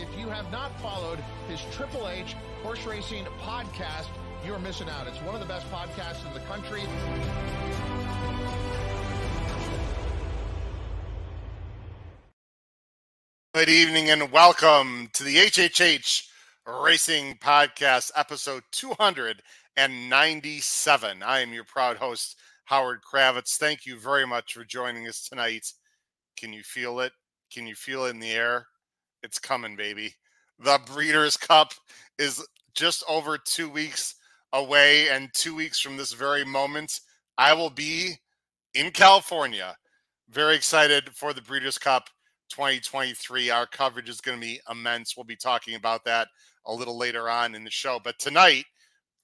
If you have not followed his Triple H horse racing podcast, you're missing out. It's one of the best podcasts in the country. Good evening and welcome to the HHH Racing Podcast, episode 297. I am your proud host, Howard Kravets. Thank you very much for joining us tonight. Can you feel it? Can you feel it in the air? It's coming, baby. The Breeders' Cup is just over two weeks away, and two weeks from this very moment, I will be in California. Very excited for the Breeders' Cup 2023. Our coverage is going to be immense. We'll be talking about that a little later on in the show. But tonight,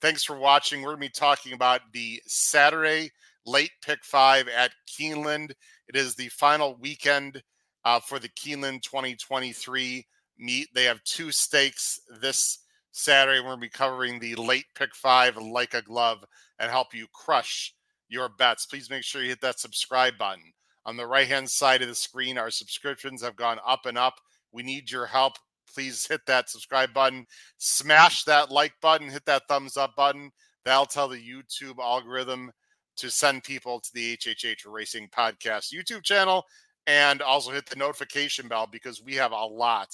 thanks for watching. We're going to be talking about the Saturday late pick five at Keeneland. It is the final weekend uh, for the Keeneland 2023 meet. They have two stakes this Saturday. We're going to be covering the late pick five like a glove and help you crush your bets. Please make sure you hit that subscribe button. On the right hand side of the screen, our subscriptions have gone up and up. We need your help. Please hit that subscribe button, smash that like button, hit that thumbs up button. That'll tell the YouTube algorithm to send people to the HHH Racing Podcast YouTube channel and also hit the notification bell because we have a lot,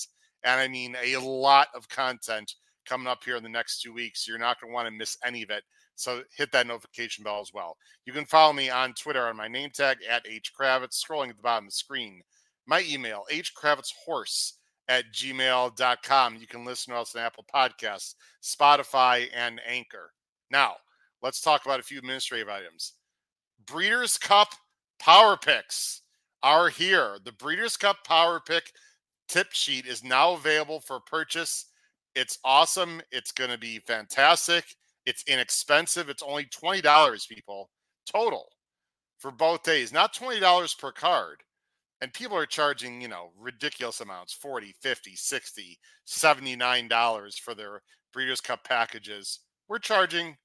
and I mean a lot of content coming up here in the next two weeks. You're not going to want to miss any of it. So hit that notification bell as well. You can follow me on Twitter on my name tag at H Kravets, scrolling at the bottom of the screen. My email, hkravetshorse at gmail.com. You can listen to us on Apple Podcasts, Spotify, and Anchor. Now, let's talk about a few administrative items. Breeders' Cup Power Picks are here. The Breeders' Cup Power Pick tip sheet is now available for purchase. It's awesome. It's going to be fantastic. It's inexpensive. It's only $20, people, total for both days, not $20 per card. And people are charging, you know, ridiculous amounts 40, 50, 60, $79 for their Breeders' Cup packages. We're charging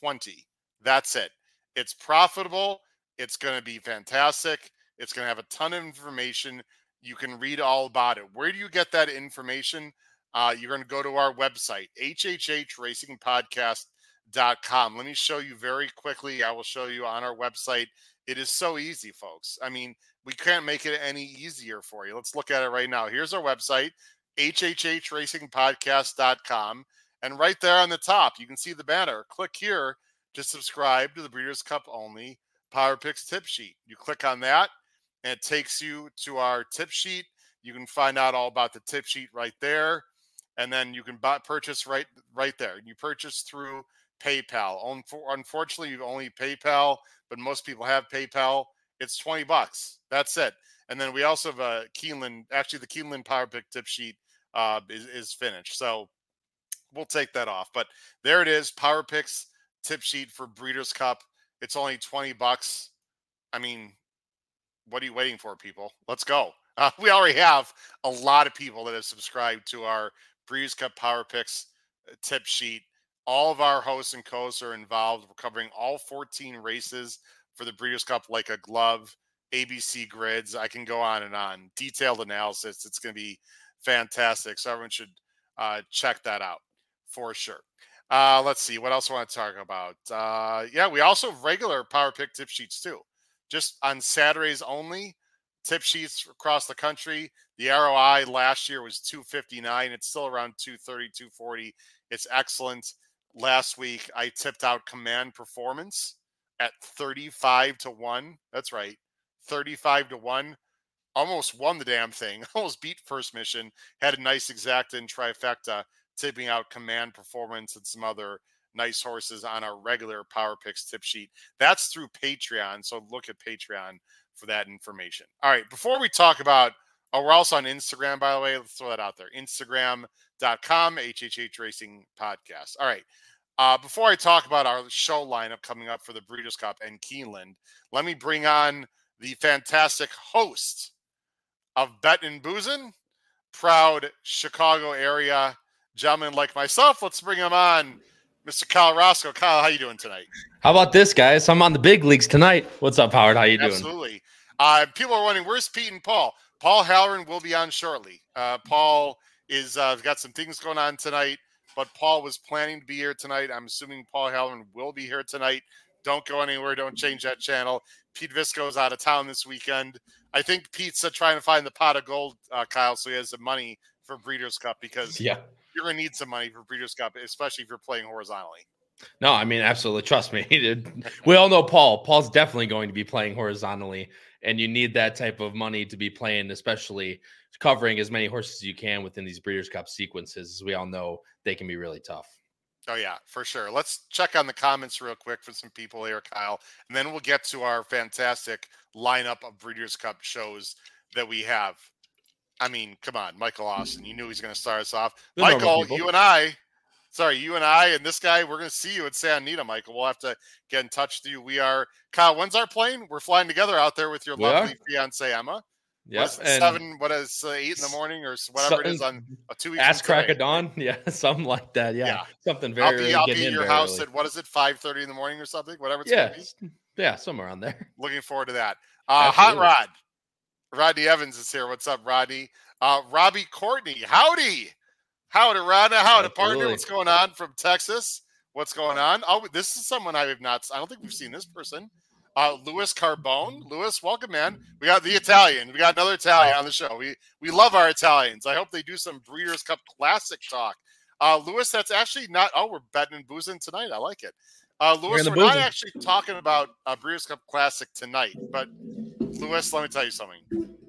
20. That's it. It's profitable. It's going to be fantastic. It's going to have a ton of information. You can read all about it. Where do you get that information? Uh, you're going to go to our website, hhhracingpodcast.com. Let me show you very quickly. I will show you on our website. It is so easy, folks. I mean, we can't make it any easier for you. Let's look at it right now. Here's our website, hhhracingpodcast.com. And right there on the top, you can see the banner. Click here to subscribe to the Breeders' Cup only Power Picks tip sheet. You click on that, and it takes you to our tip sheet. You can find out all about the tip sheet right there, and then you can buy, purchase right right there. You purchase through PayPal. Unfortunately, you only PayPal, but most people have PayPal. It's twenty bucks. That's it. And then we also have a Keeneland. Actually, the Keeneland Power Pick tip sheet uh, is, is finished. So we'll take that off. But there it is. Power Picks tip sheet for Breeders' Cup. It's only 20 bucks. I mean, what are you waiting for, people? Let's go. Uh, we already have a lot of people that have subscribed to our Breeders' Cup Power Picks uh, tip sheet. All of our hosts and co-hosts are involved. We're covering all 14 races for the Breeders' Cup like a glove, ABC grids. I can go on and on. Detailed analysis. It's going to be fantastic. So everyone should uh, check that out for sure. Uh, let's see what else I want to talk about. Uh, yeah, we also have regular power pick tip sheets too, just on Saturdays only. Tip sheets across the country. The ROI last year was 259. It's still around 230, 240. It's excellent. Last week I tipped out Command Performance at 35 to 1. That's right. 35 to 1. Almost won the damn thing. Almost beat first mission. Had a nice exacta and trifecta tipping out command performance and some other nice horses on our regular power picks tip sheet. That's through Patreon. So look at Patreon for that information. All right. Before we talk about, oh, we're also on Instagram, by the way. Let's throw that out there. Instagram.com, HHH Racing Podcast. All right. Uh, before I talk about our show lineup coming up for the Breeders' Cup and Keeneland, let me bring on the fantastic host of Bet and Boozin, proud Chicago area gentleman like myself. Let's bring him on. Mr. Kyle Roscoe. Kyle, how you doing tonight? How about this, guys? I'm on the big leagues tonight. What's up, Howard? How you doing? Absolutely. Uh, people are wondering, where's Pete and Paul? Paul Halloran will be on shortly. Uh, Paul is uh, got some things going on tonight, but Paul was planning to be here tonight. I'm assuming Paul Halloran will be here tonight. Don't go anywhere. Don't change that channel. Pete Visco is out of town this weekend. I think Pete's uh, trying to find the pot of gold, uh, Kyle, so he has the money for Breeders' Cup because Yeah. You're going to need some money for Breeders' Cup, especially if you're playing horizontally. No, I mean, absolutely. Trust me. dude. we all know Paul. Paul's definitely going to be playing horizontally, and you need that type of money to be playing, especially covering as many horses as you can within these Breeders' Cup sequences. As we all know, they can be really tough. Oh yeah, for sure. Let's check on the comments real quick for some people here, Kyle, and then we'll get to our fantastic lineup of Breeders' Cup shows that we have. I mean, come on, Michael Austin. You knew he's going to start us off. The normal Michael, you and I, sorry, you and I and this guy, we're going to see you at Santa Anita, Michael. We'll have to get in touch with you. We are, Kyle, when's our plane? We're flying together out there with your We are. lovely fiance, Emma. Yeah, What is it, seven, what is uh, eight in the morning or whatever it is on uh, two weeks? ass crack of dawn. Yeah, something like that. Yeah, Yeah. something very. I'll be, I'll be in your house early. at what is it, five thirty in the morning or something, whatever it's yeah, yeah, somewhere on there. Looking forward to that. Uh, Hot Rod, Rodney Evans is here. What's up, Rodney? Uh, Robbie Courtney, howdy, howdy, Rodney, howdy, partner. What's going on from Texas? What's going on? Oh, this is someone I have not. I don't think we've seen this person. Uh, Louis Carbone. Louis, welcome, man. We got the Italian. We got another Italian on the show. We we love our Italians. I hope they do some Breeders' Cup Classic talk. Uh, Louis, that's actually not. Oh, we're betting and boozing tonight. I like it. Uh, Louis, the we're not actually talking about uh, Breeders' Cup Classic tonight, but Louis, let me tell you something.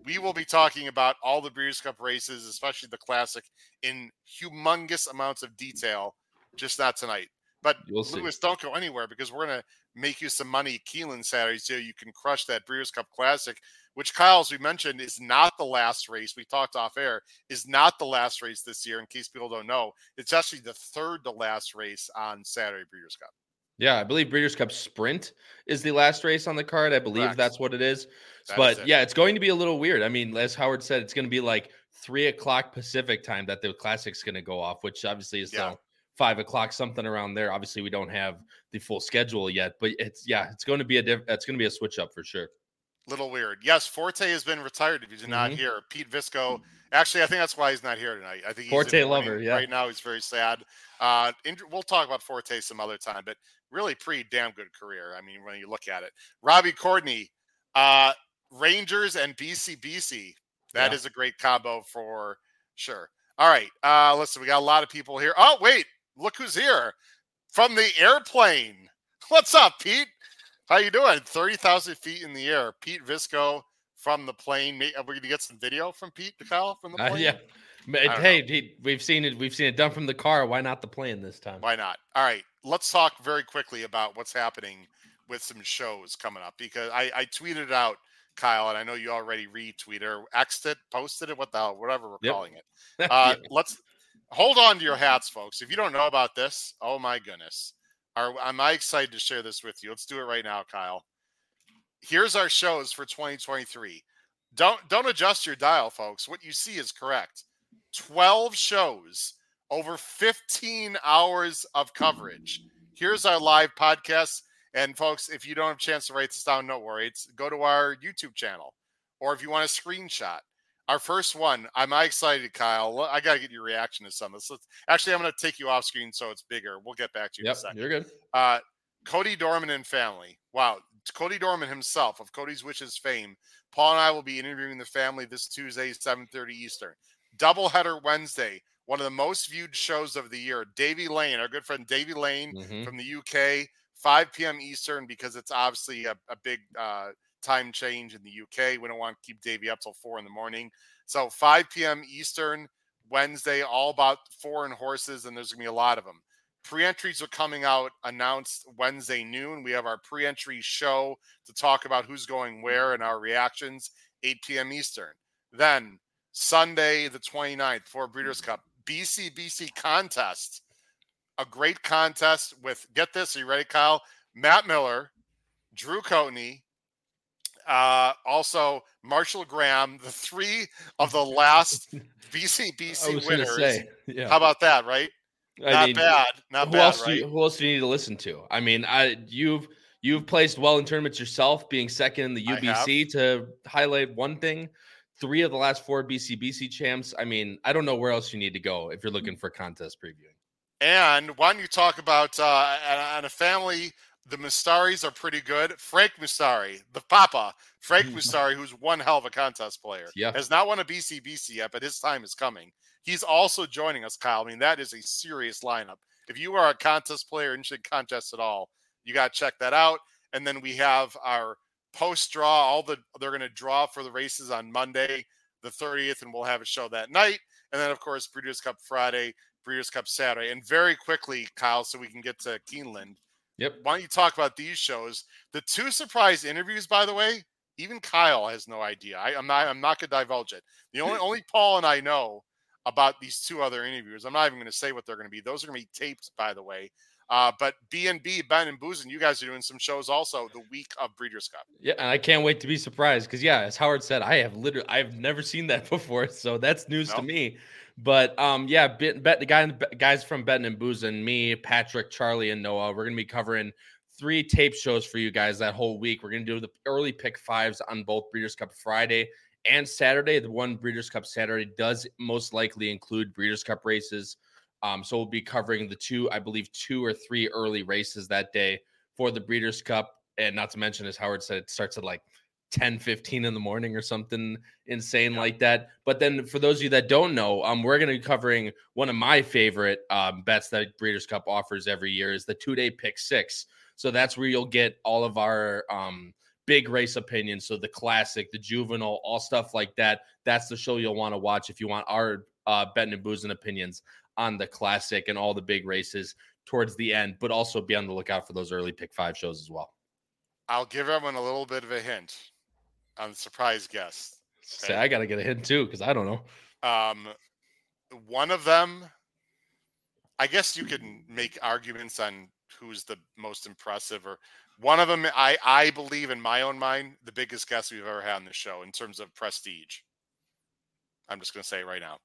We will be talking about all the Breeders' Cup races, especially the Classic, in humongous amounts of detail. Just not tonight. But You'll see. Don't go anywhere because we're gonna make you some money Keeneland Saturday so you can crush that Breeders' Cup Classic, which Kyle, as we mentioned, is not the last race. We talked off air, is not the last race this year. In case people don't know, it's actually the third to last race on Saturday Breeders' Cup. Yeah, I believe Breeders' Cup Sprint is the last race on the card. I believe Correct. that's what it is. That but is it. yeah, it's going to be a little weird. I mean, as Howard said, it's going to be like three o'clock Pacific time that the classic's going to go off, which obviously is Yeah. five o'clock, something around there. Obviously, we don't have the full schedule yet, but it's yeah, it's going to be a diff- it's going to be a switch up for sure. Little weird. Yes, Forte has been retired. If he's not Mhm. here, Pete Visco. Actually, I think that's why he's not here tonight. I think Forte lover, yeah. Right now, he's very sad. Uh, we'll talk about Forte some other time, but really pretty damn good career. I mean, when you look at it, Robbie Courtney, uh, Rangers and BCBC. That is Yeah. a great combo for sure. All right, uh, listen, we got a lot of people here. Oh, wait, look who's here from the airplane. What's up, Pete? How you doing? Thirty thousand feet in the air. Pete Visco from the plane. Are we gonna get some video from Pete Kyle from the Uh, plane? yeah. Ma- Hey, he, we've seen it. We've seen it done from the car. Why not the plane this time? Why not? All right, let's talk very quickly about what's happening with some shows coming up because I, I tweeted out, Kyle, and I know you already retweeted or Xed it, posted it, what the hell, whatever we're Yep. calling it. Uh, Let's hold on to your hats, folks. If you don't know about this, oh my goodness, are am I excited to share this with you? Let's do it right now, Kyle. Here's our shows for 2023. Don't don't adjust your dial, folks. What you see is correct. 12 shows, over 15 hours of coverage. Here's our live podcast. And folks, if you don't have a chance to write this down, don't worry. It's go to our YouTube channel. Or if you want a screenshot. Our first one, I'm I excited, Kyle? I gotta get your reaction to some of this. Let's, actually, I'm gonna take you off screen so it's bigger. We'll get back to you in a second. you're good. Uh, Cody Dorman and family. Wow. Cody Dorman himself of Cody's Wishes fame. Paul and I will be interviewing the family this Tuesday, 7:30 Eastern. Doubleheader Wednesday. One of the most viewed shows of the year. Davy Lane, our good friend Davy Lane Mhm. from the UK, 5 p.m. Eastern, because it's obviously a, a big uh, time change in the UK. We don't want to keep Davy up till four in the morning. So 5 p.m. Eastern, Wednesday, all about foreign horses, and there's gonna be a lot of them. Pre-entries are coming out announced Wednesday noon. We have our pre-entry show to talk about who's going where and our reactions, 8 p.m. Eastern. Then Sunday, the 29th, for Breeders' Cup, BCBC contest. A great contest with, get this, are you ready, Kyle? Matt Miller, Drew Coatney, uh, also Marshall Graham, the three of the last BCBC was going to winners. say, yeah. How about that, right? I Not mean, bad. Not who bad, else? right? Do you, who else do you need to listen to? I mean, I you've you've placed well in tournaments yourself, being second in the UBC to highlight one thing. three of the last four BCBC champs. I mean, I don't know where else you need to go if you're looking for contest previewing. And why don't you talk about uh, on a family? The Mustaris are pretty good. Frank Mustari, the Papa, Frank Mustari, who's one hell of a contest player, Yeah. has not won a BCBC yet, but his time is coming. He's also joining us, Kyle. I mean, that is a serious lineup. If you are a contest player interested should contest at all, you got to check that out. And then we have our post draw. All the they're going to draw for the races on Monday, the 30th, and we'll have a show that night. And then, of course, Breeders' Cup Friday, Breeders' Cup Saturday. And very quickly, Kyle, so we can get to Keeneland. Yep. Why don't you talk about these shows? The two surprise interviews, by the way, even Kyle has no idea. I, am not. I'm not going to divulge it. The only only Paul and I know about these two other interviews. I'm not even going to say what they're going to be. Those are going to be taped, by the way. Uh, but B and B, Ben and Boozen, you guys are doing some shows also the week of Breeders' Cup. Yeah, and I can't wait to be surprised because yeah, as Howard said, I have literally I've never seen that before, so that's news to me. But um, yeah, bet, bet the guy, guys from Betting and Booze and me, Patrick, Charlie, and Noah, we're gonna be covering three tape shows for you guys that whole week. We're gonna do the early pick fives on both Breeders' Cup Friday and Saturday. The one Breeders' Cup Saturday does most likely include Breeders' Cup races. Um, so we'll be covering the two, I believe, two or three early races that day for the Breeders' Cup. And not to mention, as Howard said, it starts at like 10 15 in the morning or something insane Yeah. like that. But then for those of you that don't know um we're going to be covering one of my favorite um bets that breeders cup offers every year is the two day pick six. So that's where you'll get all of our um big race opinions. So the classic the juvenile all stuff like that. That's the show you'll want to watch if you want our uh betting and boozing opinions on the classic and all the big races towards the end. But also be on the lookout for those early pick five shows as well. I'll give everyone a little bit of a hint on the surprise guest. Say, I gotta get a hint too because I don't know. Um, one of them, I guess you can make arguments on who's the most impressive, or one of them. I I believe in my own mind the biggest guest we've ever had on the show in terms of prestige. I'm just going to say it right now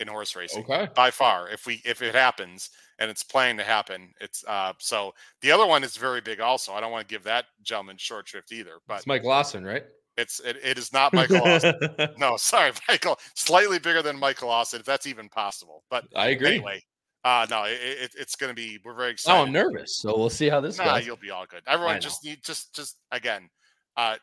in horse racing Okay. by far. If we if it happens and it's planning to happen, it's uh. So the other one is very big. Also, I don't want to give that gentleman short shrift either, but It's Mike Lawson, right? It's it, it is not Michael Lawson. No, sorry, Michael. Slightly bigger than Michael Austin, if that's even possible. But I agree. anyway, uh, no, it, it, it's going to be. We're very excited. Oh. I'm nervous. So we'll see how this Nah, goes. you'll be all good. Everyone, just need just just again, uh,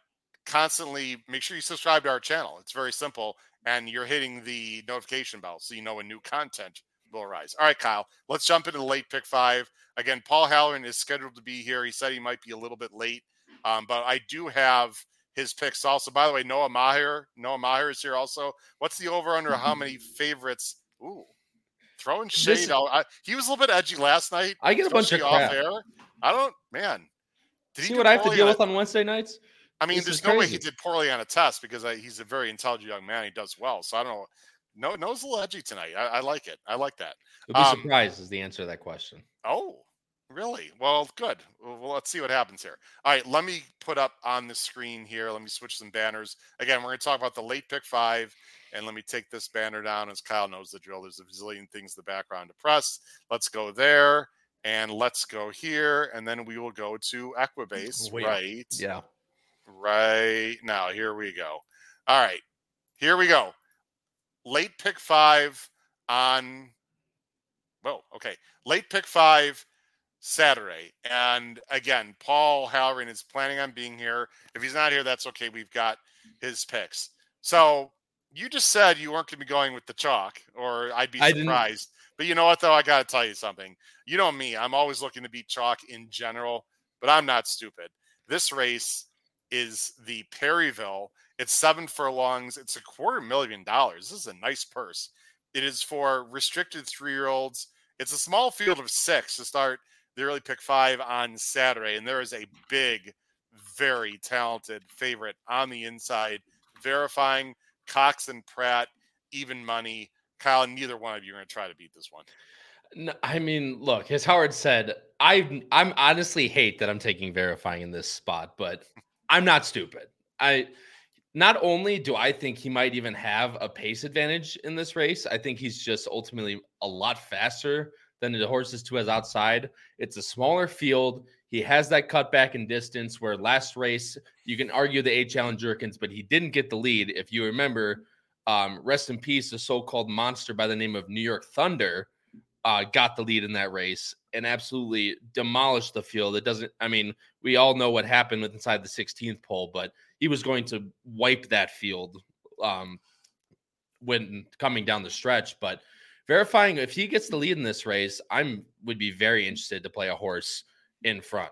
constantly make sure you subscribe to our channel. It's very simple, and you're hitting the notification bell so you know when new content will arise. All right, Kyle, let's jump into the late pick five. Again, Paul Halloran is scheduled to be here. He said he might be a little bit late, um, but I do have his picks also. By the way, Noah Maher, Noah Maher is here also. What's the over under how many favorites? Ooh, throwing shade This- out. I, he was a little bit edgy last night. I get a bunch of crap. air. I don't, man. Did See what I have to deal on with on Wednesday nights? I mean, this there's no way he did poorly on a test because I, he's a very intelligent young man. He does well. So I don't know. No, no's a little edgy tonight. I, I like it. I like that. You'll be Um, surprised is the answer to that question. Oh, really? Well, good. Well, let's see what happens here. All right, let me put up on the screen here. Let me switch some banners. Again, we're going to talk about the late pick five. And let me take this banner down as Kyle knows the drill. There's a zillion things in the background to press. Let's go there and let's go here. And then we will go to Equibase Wait. right, Yeah. right now. Here we go. All right, here we go. Late pick five on Whoa, okay. Late pick five Saturday. And again, Paul Halloran is planning on being here. If he's not here, that's okay. We've got his picks. So you just said you weren't going to be going with the chalk, or I'd be surprised. But you know what, though? I got to tell you something. You know me, I'm always looking to beat chalk in general, but I'm not stupid. This race is the Perryville. It's seven furlongs. It's a quarter million dollars. This is a nice purse. It is for restricted three year olds. It's a small field of six to start the early pick five on Saturday. And there is a big, very talented favorite on the inside, verifying Cox and Pratt, even money. Kyle, neither one of you are going to try to beat this one. No, I mean, look, as Howard said, I I'm honestly hate that I'm taking verifying in this spot, but I'm not stupid. I not only do I think he might even have a pace advantage in this race, I think he's just ultimately a lot faster than the horses to has outside. It's a smaller field. He has that cutback in distance where last race, you can argue the eight challenge Jerkens, but he didn't get the lead. If you remember, um, rest in peace, the so called monster by the name of New York Thunder uh, got the lead in that race and absolutely demolished the field. It doesn't, I mean, we all know what happened with inside the 16th pole, but he was going to wipe that field um, when coming down the stretch. But verifying if he gets the lead in this race, I'm would be very interested to play a horse in front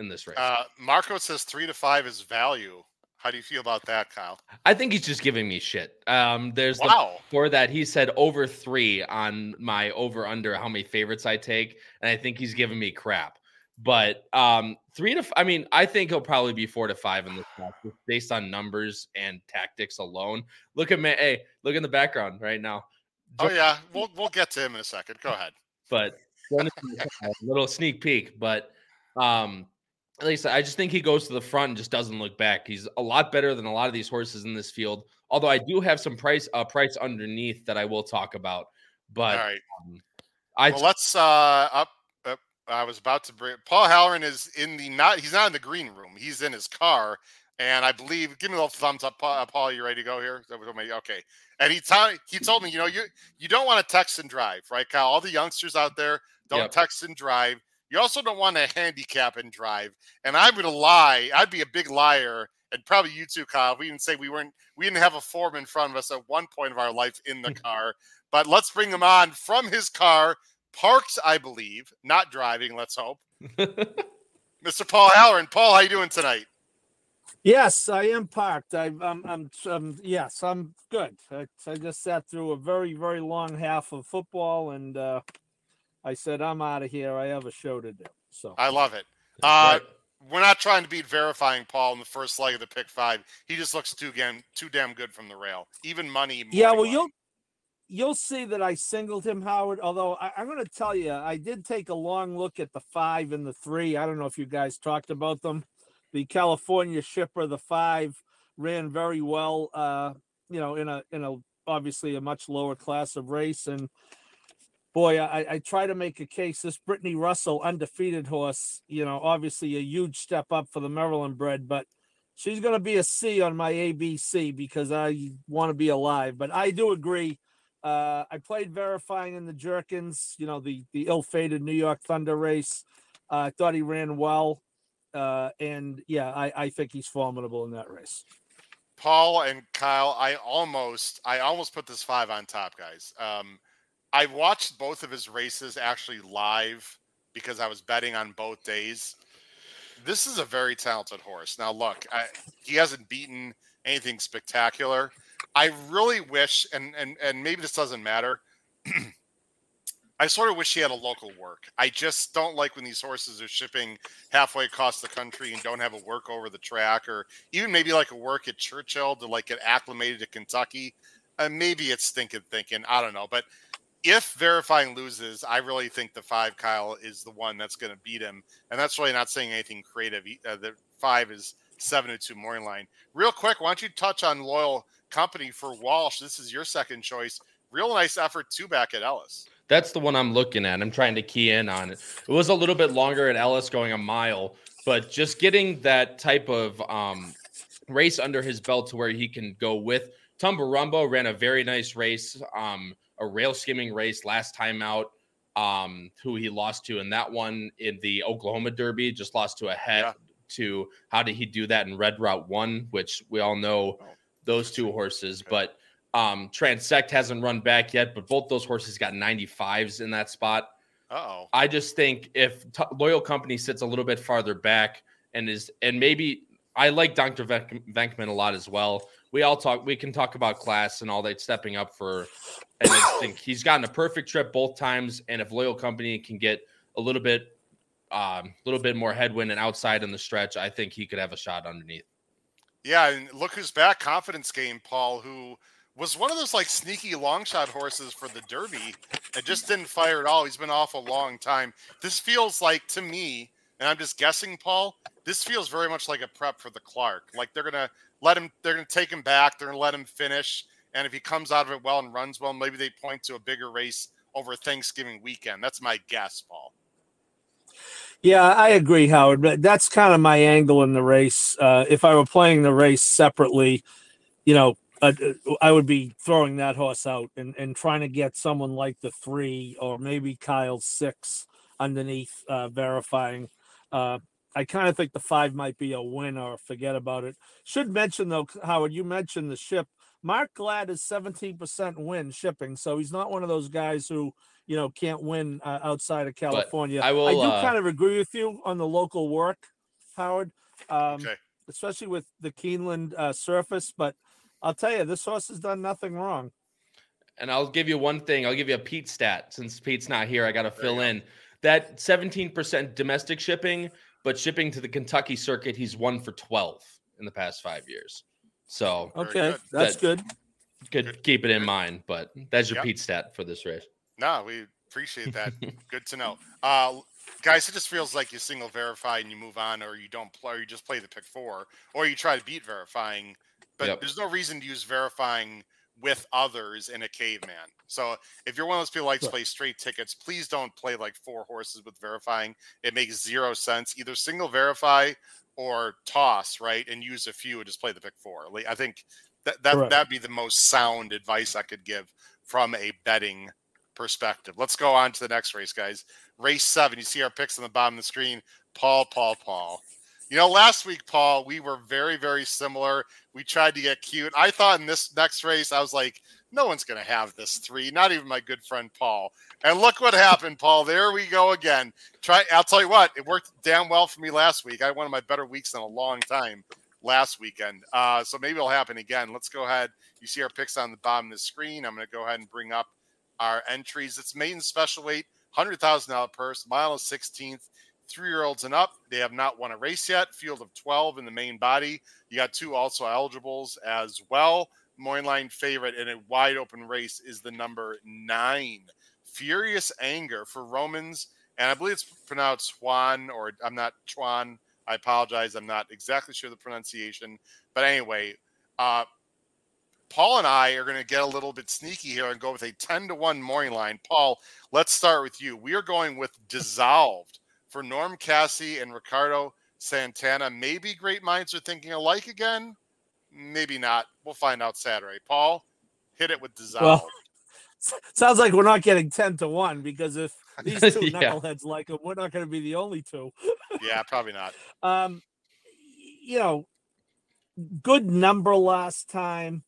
in this race. Uh, Marco says three to five is value. How do you feel about that, Kyle? I think he's just giving me shit. Um, there's wow. The, for that he said over three on my over under how many favorites I take, and I think he's giving me crap. But um, three to I mean, I think he'll probably be four to five in this match based on numbers and tactics alone. Look at me, hey, look in the background right now. Oh yeah, we'll we'll get to him in a second. Go ahead. But a little sneak peek, but um at least I just think he goes to the front and just doesn't look back. He's a lot better than a lot of these horses in this field. Although I do have some price uh, price underneath that I will talk about. But all right, um, I well, let's uh up, up. I was about to bring Paul Halloran is in the not. He's not in the green room. He's in his car, and I believe. Give me a little thumbs up, Paul. Uh, you ready to go here? Okay. And he told he told me, you know, you you don't want to text and drive, right, Kyle? All the youngsters out there don't yep. text and drive you also don't want to handicap and drive. And I'm to lie. I'd be a big liar. And probably you too, Kyle. We didn't say we weren't, we didn't have a form in front of us at one point of our life in the car. But let's bring him on from his car, parked, I believe, not driving. Let's hope. Mr. Paul Halloran. Paul, how you doing tonight? Yes, I am parked. I, I'm, I'm, um, yes, I'm good. I, I, just sat through a very, very long half of football, and uh, I said, I'm out of here. I have a show to do. So I love it. Uh, we're not trying to beat verifying Paul in the first leg of the pick five. He just looks too damn too damn good from the rail. Even money. Yeah, well, money. you'll you'll see that I singled him, Howard. Although I, am going to tell you, I did take a long look at the five and the three. I don't know if you guys talked about them. The California shipper, the five, ran very well. Uh, you know, in a in a obviously a much lower class of race, and boy, I, I try to make a case. This Brittany Russell undefeated horse, you know, obviously a huge step up for the Maryland bred, but she's going to be a C on my ABC because I want to be alive. But I do agree. Uh, I played verifying in the Jerkens, you know, the the ill-fated New York Thunder race. Uh, I thought he ran well, uh, and yeah, I, I think he's formidable in that race. Paul and Kyle, I almost I almost put this five on top, guys. Um, I watched both of his races actually live because I was betting on both days. This is a very talented horse. Now, look, I, he hasn't beaten anything spectacular. I really wish, and and and maybe this doesn't matter. I sort of wish he had a local work. I just don't like when these horses are shipping halfway across the country and don't have a work over the track, or even maybe like a work at Churchill to like get acclimated to Kentucky. Uh, maybe it's thinking, thinking. I don't know, but if verifying loses, I really think the five Kyle is the one that's going to beat him, and that's really not saying anything creative. Uh, the five is seven to two morning line. Real quick, why don't you touch on loyal company for Walsh? This is your second choice. Real nice effort two back at Ellis. That's the one I'm looking at. I'm trying to key in on it. It was a little bit longer at Ellis, going a mile, but just getting that type of um, race under his belt to where he can go with Tumbarumbo ran a very nice race. Um, a rail skimming race last time out, um, who he lost to in that one in the Oklahoma Derby, just lost to a head yeah. to how did he do that in Red Route One, which we all know those two horses, but um, Transect hasn't run back yet, but both those horses got 95s in that spot. oh. I just think if t- Loyal Company sits a little bit farther back and is, and maybe I like Dr. Venkman a lot as well we all talk we can talk about class and all that stepping up for and I think he's gotten a perfect trip both times and if loyal company can get a little bit um a little bit more headwind and outside in the stretch i think he could have a shot underneath yeah and look who's back confidence game paul who was one of those like sneaky long shot horses for the derby and just didn't fire at all he's been off a long time this feels like to me and i'm just guessing paul this feels very much like a prep for the clark like they're gonna let him. They're to take him back. They're to let him finish. And if he comes out of it well and runs well, maybe they point to a bigger race over Thanksgiving weekend. That's my guess, Paul. Yeah, I agree, Howard. But that's kind of my angle in the race. Uh, if I were playing the race separately, you know, uh, I would be throwing that horse out and, and trying to get someone like the three or maybe Kyle six underneath uh, verifying. Uh, I kind of think the five might be a win or forget about it. Should mention though, Howard, you mentioned the ship. Mark Glatt is 17% win shipping, so he's not one of those guys who you know can't win uh, outside of California. I will, I do uh, kind of agree with you on the local work, Howard, um, Okay. especially with the Keeneland uh, surface. But I'll tell you, this horse has done nothing wrong. And I'll give you one thing. I'll give you a Pete stat. Since Pete's not here, I got to fill in that 17% domestic shipping, but shipping to the Kentucky circuit, he's one for 12 in the past five years. So Okay, good. that's Good. good. could keep it in mind. But that's your Yep. Pete stat for this race. No, we appreciate that. Good to know. Uh, guys, it just feels like you single verify and you move on, or you don't play, or you just play the pick four, or you try to beat verifying. But Yep. there's no reason to use verifying with others in a caveman. So if you're one of those people who likes to play straight tickets, please don't play like four horses with verifying. It makes zero sense. Either single verify or toss, right? And use a few and just play the pick four. Like, I think that that Correct. that'd be the most sound advice I could give from a betting perspective. Let's go on to the next race, guys. Race seven. You see our picks on the bottom of the screen. Paul, Paul, Paul. You know, last week, Paul, we were very, very similar. We tried to get cute. I thought in this next race, I was like, no one's going to have this three, not even my good friend Paul. And look what happened, Paul. There we go again. Try. I'll tell you what, it worked damn well for me last week. I had one of my better weeks in a long time last weekend. Uh, so maybe it'll happen again. Let's go ahead. You see our picks on the bottom of the screen. I'm going to go ahead and bring up our entries. It's maiden special weight, hundred thousand dollar purse, mile of sixteenth, three year olds and up. They have not won a race yet. Field of twelve in the main body. You got two also eligibles as well. Moin line favorite in a wide open race is the number nine, Furious Anger for Romans, and I believe it's pronounced Juan or I'm not Chuan. I apologize. I'm not exactly sure the pronunciation, but anyway, uh, Paul and I are going to get a little bit sneaky here and go with a 10 to 1 morning line. Paul, let's start with you. We are going with Dissolved for Norm Casse and Ricardo Santana. Maybe great minds are thinking alike again. Maybe not. We'll find out Saturday. Paul, hit it with Dissolved. Sounds like we're not getting 10 to 1 because if these two Yeah. knuckleheads like them, we're not going to be the only two. yeah, probably not. Um, you know, good number last time.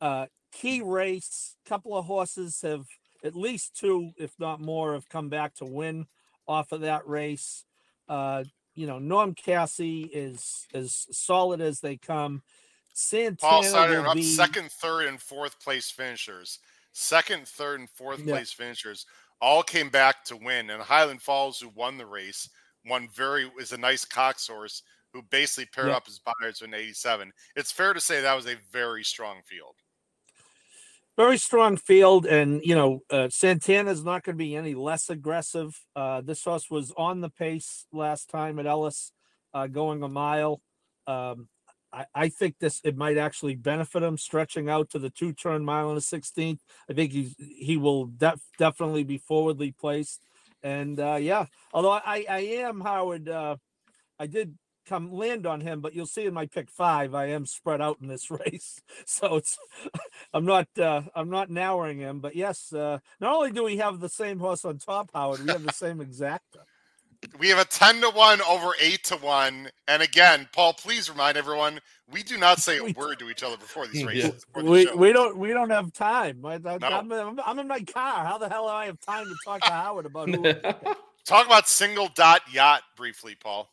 Uh, key race. Couple of horses have at least two, if not more, have come back to win off of that race. Uh, you know, Norm Casse is as solid as they come. Santana Paul started will up be, second, third, and fourth place finishers. Second, third, and fourth Yeah. place finishers all came back to win. And Highland Falls, who won the race, won very is a nice Cox horse who basically paired Yeah. up his buyers in 87. It's fair to say that was a very strong field. Very strong field, and you know uh, Santana's not going to be any less aggressive. Uh, this horse was on the pace last time at Ellis, uh, going a mile. Um, I, I think this it might actually benefit him stretching out to the two turn mile and a sixteenth. I think he's he will def, definitely be forwardly placed, and uh, yeah. Although I I am Howard, uh, I did come land on him, but you'll see in my pick five, I am spread out in this race, so it's I'm not uh I'm not narrowing him, but yes, uh not only do we have the same horse on top, Howard, we have the same exacta. We have a 10 to 1 over 8 to 1. And again, Paul, please remind everyone we do not say a word to each other before these Yeah. races. before We show. we don't we don't have time. I, I, No. I'm, I'm, I'm in my car. How the hell do I have time to talk to Howard about who? Talk about single dot yacht briefly, Paul.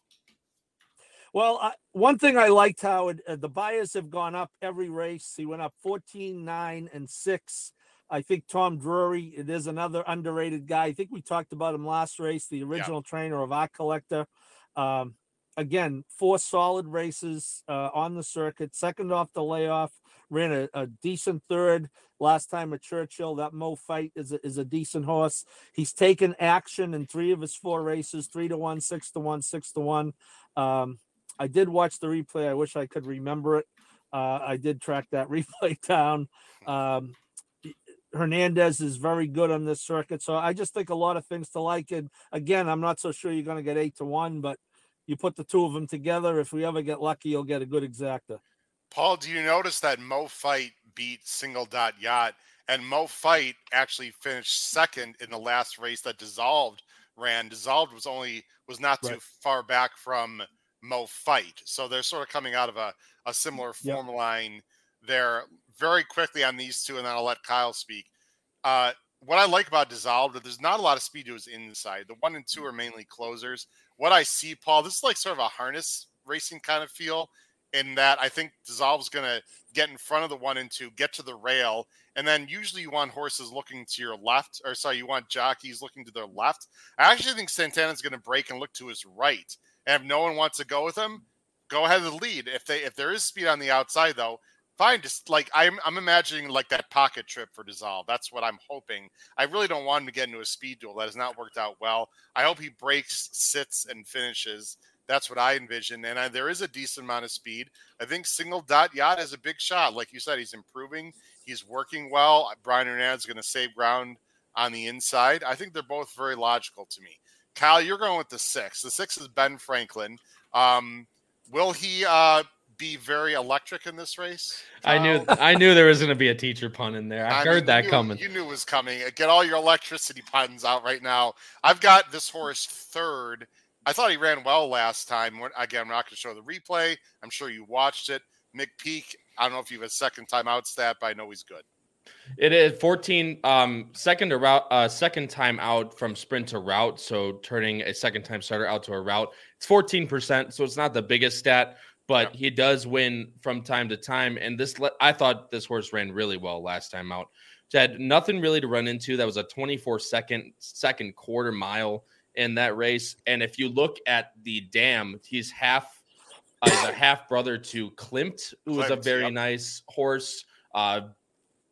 Well, I, one thing I liked, Howard, uh, the buyers have gone up every race. He went up 14, 9, and 6. I think Tom Drury, it is another underrated guy. I think we talked about him last race, the original trainer of Art Collector. Um, again, four solid races uh, on the circuit, second off the layoff, ran a, a decent third last time at Churchill. That Mo fight is a, is a decent horse. He's taken action in three of his four races, three to one, six to one, six to one. Um, I did watch the replay. I wish I could remember it. Uh, I did track that replay down. Um, Hernandez is very good on this circuit. So I just think a lot of things to like. And again, I'm not so sure you're going to get eight to one, but you put the two of them together. If we ever get lucky, you'll get a good exacta. Paul, do you notice that Mo Fight beat Single Dot Yacht, and Mo Fight actually finished second in the last race that dissolved ran. Dissolved was only was not too far back from Mo Fight, so they're sort of coming out of a a similar Yep. form line there. Very quickly on these two, and then I'll let Kyle speak. Uh, what I like about Dissolved, is there's not a lot of speed to his inside. The one and two are mainly closers. What I see, Paul, this is like sort of a harness racing kind of feel. In that, I think Dissolve's going to get in front of the one and two, get to the rail, and then usually you want horses looking to your left, or sorry, you want jockeys looking to their left. I actually think Santana's going to break and look to his right. And if no one wants to go with him, go ahead and lead. If they if there is speed on the outside though, fine. Just like I'm I'm imagining like that pocket trip for Dissolve. That's what I'm hoping. I really don't want him to get into a speed duel. That has not worked out well. I hope he breaks, sits, and finishes. That's what I envision. And I, there is a decent amount of speed. I think single dot yacht is a big shot. Like you said, he's improving. He's working well. Brian Hernandez is going to save ground on the inside. I think they're both very logical to me. Kyle, you're going with the six. The six is Ben Franklin. Um, will he uh, be very electric in this race? I knew I knew there was going to be a teacher pun in there. I, I heard mean, that you coming. You knew it was coming. Get all your electricity puns out right now. I've got this horse third. I thought he ran well last time. Again, I'm not going to show the replay. I'm sure you watched it. McPeek. I don't know if you have a second time out stat, but I know he's good. It is 14 um second to route uh second time out from sprint to route, so turning a second time starter out to a route. It's 14%, so it's not the biggest stat, but he does win from time to time and this I thought this horse ran really well last time out. Had nothing really to run into. That was a 24 second second quarter mile in that race and if you look at the dam, he's half uh, he's a half brother to Klimt, who was a very yep. nice horse. Uh,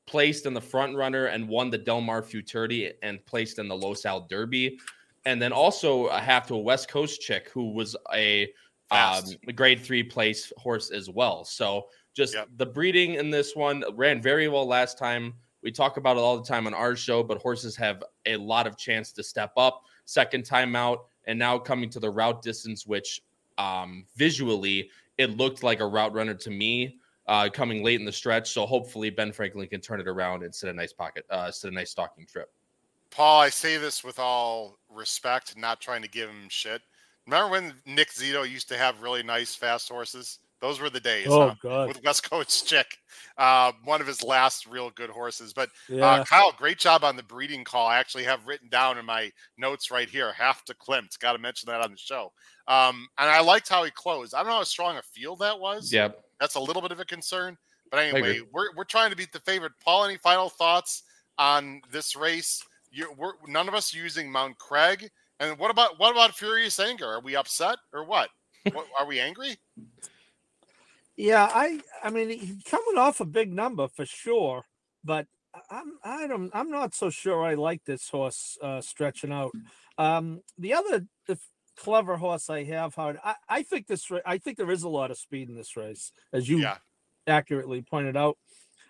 placed in the front runner and won the Del Mar Futurity and placed in the Los Al Derby. And then also a half to a West Coast chick who was a um, grade three place horse as well. So just Yep. the breeding in this one ran very well last time. We talk about it all the time on our show, but horses have a lot of chance to step up. Second time out, and now coming to the route distance, which um, visually it looked like a route runner to me uh, coming late in the stretch. So hopefully Ben Franklin can turn it around and set a nice pocket, uh, set a nice stalking trip. Paul, I say this with all respect, not trying to give him shit. Remember when Nick Zito used to have really nice fast horses? Those were the days. Oh huh? God, With West Coast Chick, uh, one of his last real good horses. But yeah. Uh, Kyle, great job on the breeding call. I actually have written down in my notes right here, half to Klimt. Got to mention that on the show. Um, and I liked how he closed. I don't know how strong a field that was. Yep. That's a little bit of a concern. But anyway, we're, we're trying to beat the favorite. Paul, any final thoughts on this race? You're, we're, none of us using Mount Craig. And what about what about Furious Anger? Are we upset or what? what are we angry? Yeah, I I mean he's coming off a big number for sure, but I'm I don't I'm not so sure I like this horse uh, stretching out. Um, the other the clever horse I have, Howard, I, I think this I think there is a lot of speed in this race, as you Yeah. accurately pointed out.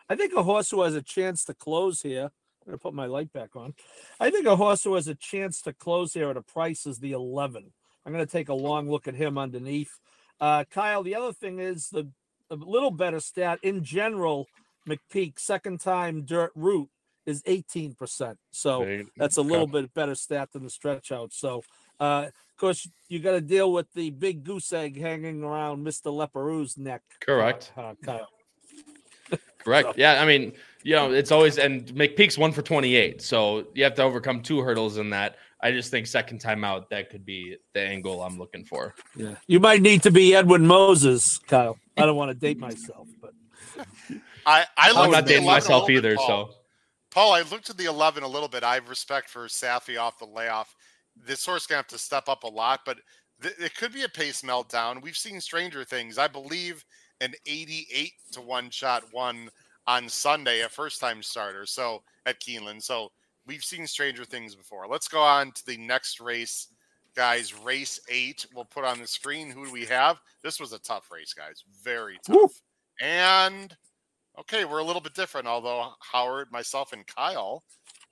I think a horse who has a chance to close here. I'm gonna put my light back on. I think a horse who has a chance to close here at a price is the 11. I'm gonna take a long look at him underneath. Uh, Kyle, the other thing is the a little better stat in general. McPeek second time dirt route is 18%. So that's a little bit better stat than the stretch out. So, uh, of course, you got to deal with the big goose egg hanging around Mr. Leparoux's neck. uh, Correct. Uh, Kyle. Correct. Yeah. I mean, you know, it's always and McPeek's one for 28. So you have to overcome two hurdles in that. I just think second time out, that could be the angle I'm looking for. Yeah. You might need to be Edwin Moses, Kyle. I don't want to date myself, but I, I I'm not dating myself little bit, either. Paul. So Paul, I looked at the 11 a little bit. I have respect for Saffie off the layoff. This horse going to have to step up a lot, but th- it could be a pace meltdown. We've seen stranger things. I believe an 88 to one shot one on Sunday, a first time starter. So at Keeneland. So we've seen stranger things before. Let's go on to the next race, guys. Race eight. We'll put on the screen. Who do we have? This was a tough race, guys. Very tough. Woo. And Okay, we're a little bit different, although Howard, myself, and Kyle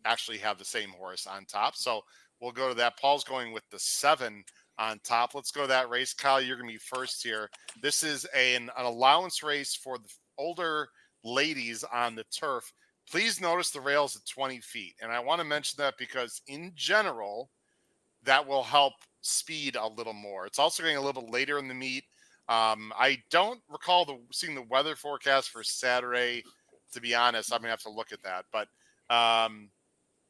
actually have the same horse on top. So we'll go to that. Paul's going with the seven on top. Let's go to that race. Kyle, you're going to be first here. This is a, an, an allowance race for the older ladies on the turf. Please notice the rails at 20 feet. And I want to mention that because, in general, that will help speed a little more. It's also getting a little bit later in the meet. Um, I don't recall the seeing the weather forecast for Saturday. To be honest, I'm gonna have to look at that. But um,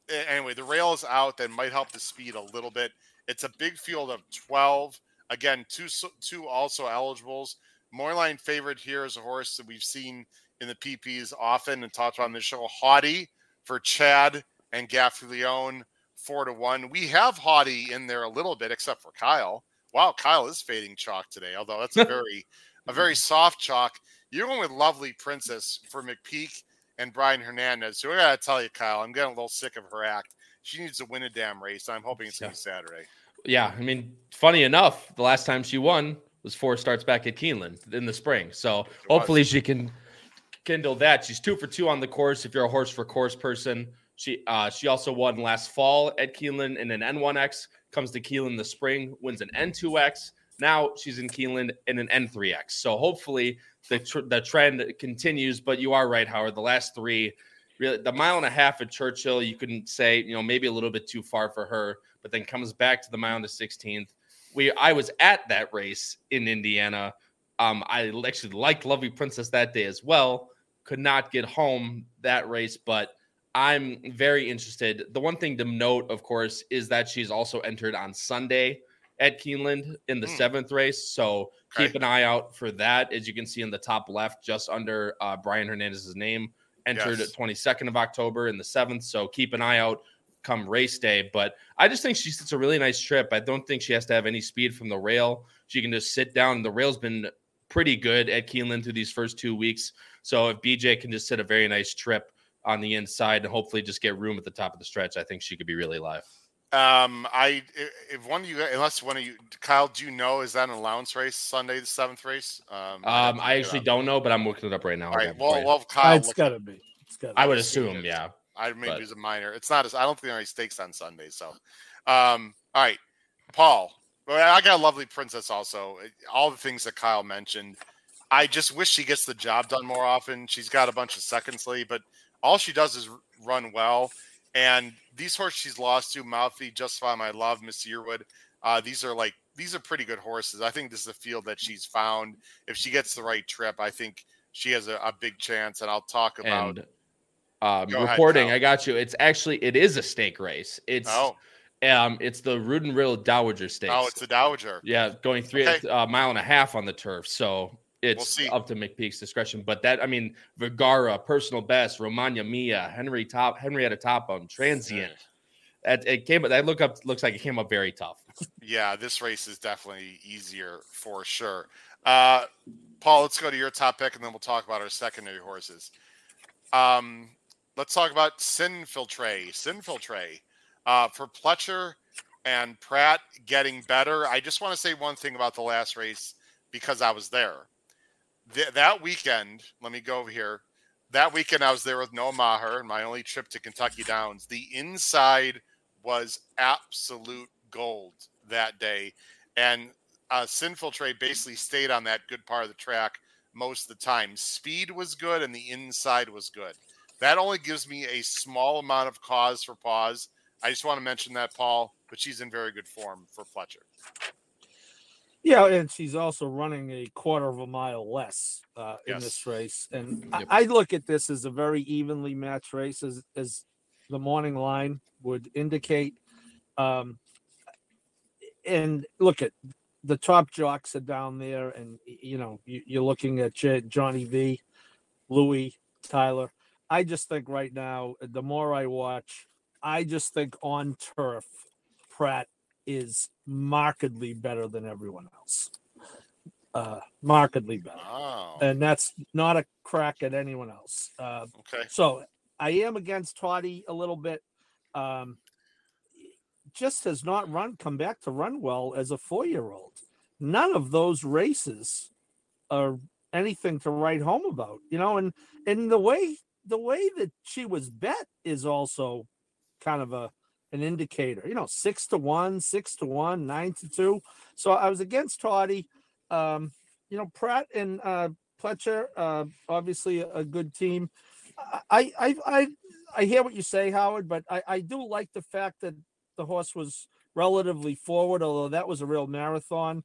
anyway, the rail is out. That might help the speed a little bit. It's a big field of 12. Again, two two also eligibles. Moreline favorite here is a horse that we've seen in the PPs often and talked about on the show. Haughty for Chad and Gaffalione, four to one. We have Haughty in there a little bit, except for Kyle. Wow, Kyle is fading chalk today, although that's a very a very soft chalk. You're going with Lovely Princess for McPeek and Brian Hernandez. So I gotta tell you, Kyle, I'm getting a little sick of her act. She needs to win a damn race. I'm hoping it's gonna be Saturday. Yeah, I mean, funny enough, the last time she won was four starts back at Keeneland in the spring. So hopefully she can kindle that. She's two for two on the course. If you're a horse for course person, she uh, she also won last fall at Keeneland in an N1X comes to Keeneland the spring, wins an N2X. Now she's in Keeneland in an N3X. So hopefully the tr- the trend continues. But you are right, Howard. The last three, really, the mile and a half at Churchill, you couldn't say, you know, maybe a little bit too far for her, but then comes back to the mile to 16th. We I was at that race in Indiana. Um, I actually liked Lovely Princess that day as well. Could not get home that race, but I'm very interested. The one thing to note, of course, is that she's also entered on Sunday at Keeneland in the mm. seventh race. So okay. keep an eye out for that. As you can see in the top left, just under uh, Brian Hernandez's name, entered yes. 22nd of October in the seventh. So keep an eye out come race day. But I just think she's it's a really nice trip. I don't think she has to have any speed from the rail. She can just sit down. The rail's been pretty good at Keeneland through these first two weeks. So if BJ can just sit a very nice trip on the inside and hopefully just get room at the top of the stretch, I think she could be really live. Um, I if one of you, unless one of you, Kyle, do you know is that an allowance race Sunday, the seventh race? Um, um I actually don't know, but I'm looking it up right now. All right, well, well, Kyle, it's gotta be. It's gotta. I would assume, yeah. I maybe but. it's a minor. It's not as I don't think there are any stakes on Sunday. So, um, all right, Paul. Well, I got a lovely princess also. All the things that Kyle mentioned. I just wish she gets the job done more often. She's got a bunch of seconds lead, but all she does is run well. And these horses she's lost to, Mouthy, Justify My Love, Miss Yearwood, uh, these are like these are pretty good horses. I think this is a field that she's found. If she gets the right trip, I think she has a, a big chance. And I'll talk about and, um, reporting. Ahead, I got you. It's actually it is a stake race. It's oh. Um, it's the Rood and Riddle Dowager Stakes. Oh, it's the Dowager. Yeah, going three okay. uh, mile and a half on the turf. So it's we'll up to McPeek's discretion. But that, I mean, Vergara, personal best, Romagna Mia, Henry Top, Henrietta Topham, Transient. That it came. That look up looks like it came up very tough. Yeah, this race is definitely easier for sure. Uh, Paul, let's go to your top pick, and then we'll talk about our secondary horses. Um, let's talk about Sinfiltre. Sinfiltre uh, for Pletcher and Prat getting better. I just want to say one thing about the last race because I was there th- that weekend, let me go over here. That weekend, I was there with Noah Maher, my only trip to Kentucky Downs. The inside was absolute gold that day, and uh, Sinfiltre basically stayed on that good part of the track most of the time. Speed was good, and the inside was good. That only gives me a small amount of cause for pause. I just want to mention that, Paul, but she's in very good form for Pletcher. Yeah, and she's also running a quarter of a mile less uh, in this race. And yep. I, I, look at this as a very evenly matched race, as, as the morning line would indicate. Um, and look at the top jocks are down there, and you know you, are looking at Johnny V, Louis, Tyler. I just think right now, the more I watch, I just think on turf, Prat is markedly better than everyone else. Uh, markedly better. Wow. And that's not a crack at anyone else. Uh, okay. So I am against Toddy a little bit. Um, just has not run, come back to run well as a four year old. None of those races are anything to write home about, you know, and and the way the way that she was bet is also kind of a an indicator, you know, six to one, six to one, nine to two. So I was against Toddy. Um, you know, Prat and uh Pletcher, uh obviously a, a good team. I I I I hear what you say, Howard, but I, I do like the fact that the horse was relatively forward, although that was a real marathon.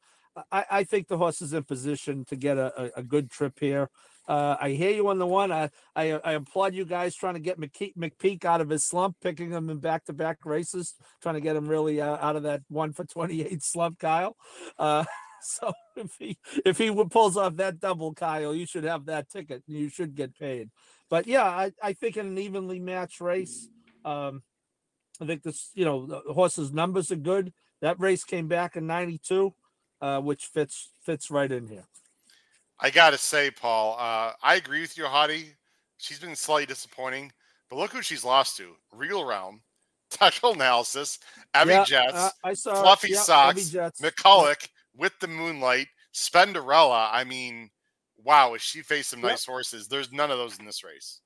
I, I think the horse is in position to get a, a, a good trip here. Uh, I hear you on the one. I, I, I applaud you guys trying to get McKe- McPeek out of his slump, picking him in back to back races, trying to get him really uh, out of that one for 28 slump, Kyle. Uh, so if he if he pulls off that double, Kyle, you should have that ticket and you should get paid. But yeah, I, I think in an evenly matched race, um, I think this, you know, the horse's numbers are good. That race came back in '92, uh, which fits fits right in here. I gotta say, Paul, uh, I agree with you, Hottie. She's been slightly disappointing, but look who she's lost to: Regal Realm, Technical Analysis, Abby Yeah, Jets, uh, I saw Fluffy yeah, Socks. McCulloch with the Moonlight, Spenderella. I mean, wow, if she faced some Yep. nice horses, there's none of those in this race.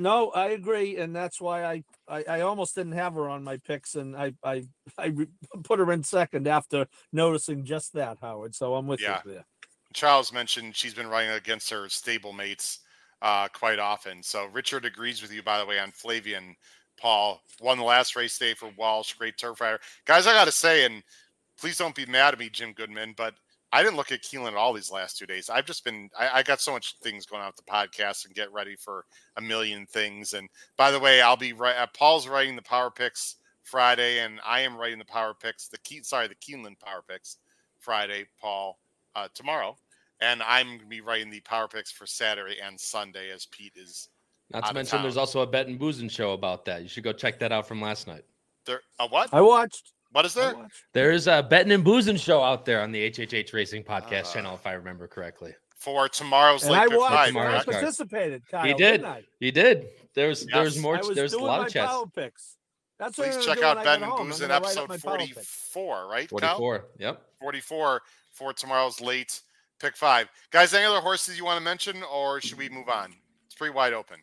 No, I agree, and that's why I, I I almost didn't have her on my picks, and I I I re- put her in second after noticing just that, Howard. So I'm with Yeah. you there. Charles mentioned she's been running against her stable mates uh, quite often. So Richard agrees with you, by the way, on Flavien. Paul won the last race day for Walsh, great turf rider. Guys, I got to say, and please don't be mad at me, Jim Goodman, but I didn't look at Keeneland at all these last two days. I've just been, I, I got so much things going on with the podcast and get ready for a million things. And by the way, I'll be right. Uh, Paul's writing the power picks Friday, and I am writing the power picks. The key, sorry, the Keeneland power picks Friday. Paul uh, tomorrow, and I'm going to be writing the power picks for Saturday and Sunday as Pete is Not to mention, there's also a Bet and Boozing show about that. You should go check that out from last night. there. A what? I watched. What is there? There is a Betting and Boozing show out there on the HHH Racing Podcast Uh, channel, if I remember correctly. For tomorrow's And late I watched. five. and I tomorrow's correct? participated. Kyle, He did. didn't I? You did. There's there's more. I was There's a lot of chess. power picks. That's what Please gonna check out I Ben and home. Booze in gonna write up episode my power picks. 44, right? Cal? 44. Yep. 44 for tomorrow's late pick five. Guys, any other horses you want to mention, or should we move on? It's pretty wide open.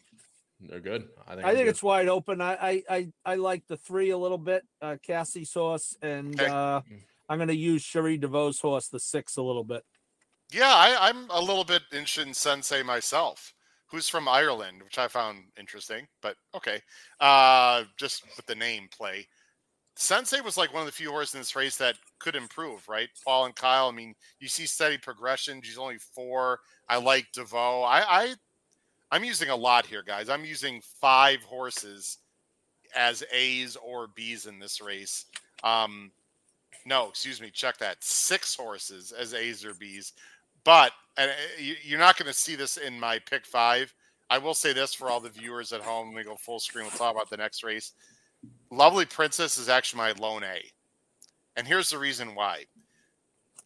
They're good. I think. I I'm think good. it's wide open. I I I, I like the three a little bit. Uh, Casse's horse, and Okay. uh, I'm going to use Cherie DeVoe's horse, the six, a little bit. Yeah, I, I'm a little bit interested in Sensei myself, who's from Ireland, which I found interesting, but okay. Uh, just with the name play. Sensei was like one of the few horses in this race that could improve, right? Paul and Kyle. I mean, you see steady progression. She's only four. I like DeVoe. I, I I'm using a lot here, guys. I'm using five horses as A's or B's in this race. Um, no, excuse me. Check that. Six horses as A's or B's. But and uh, you- you're not going to see this in my pick five. I will say this for all the viewers at home. Let me go full screen. We'll talk about the next race. Lovely Princess is actually my lone A. And here's the reason why.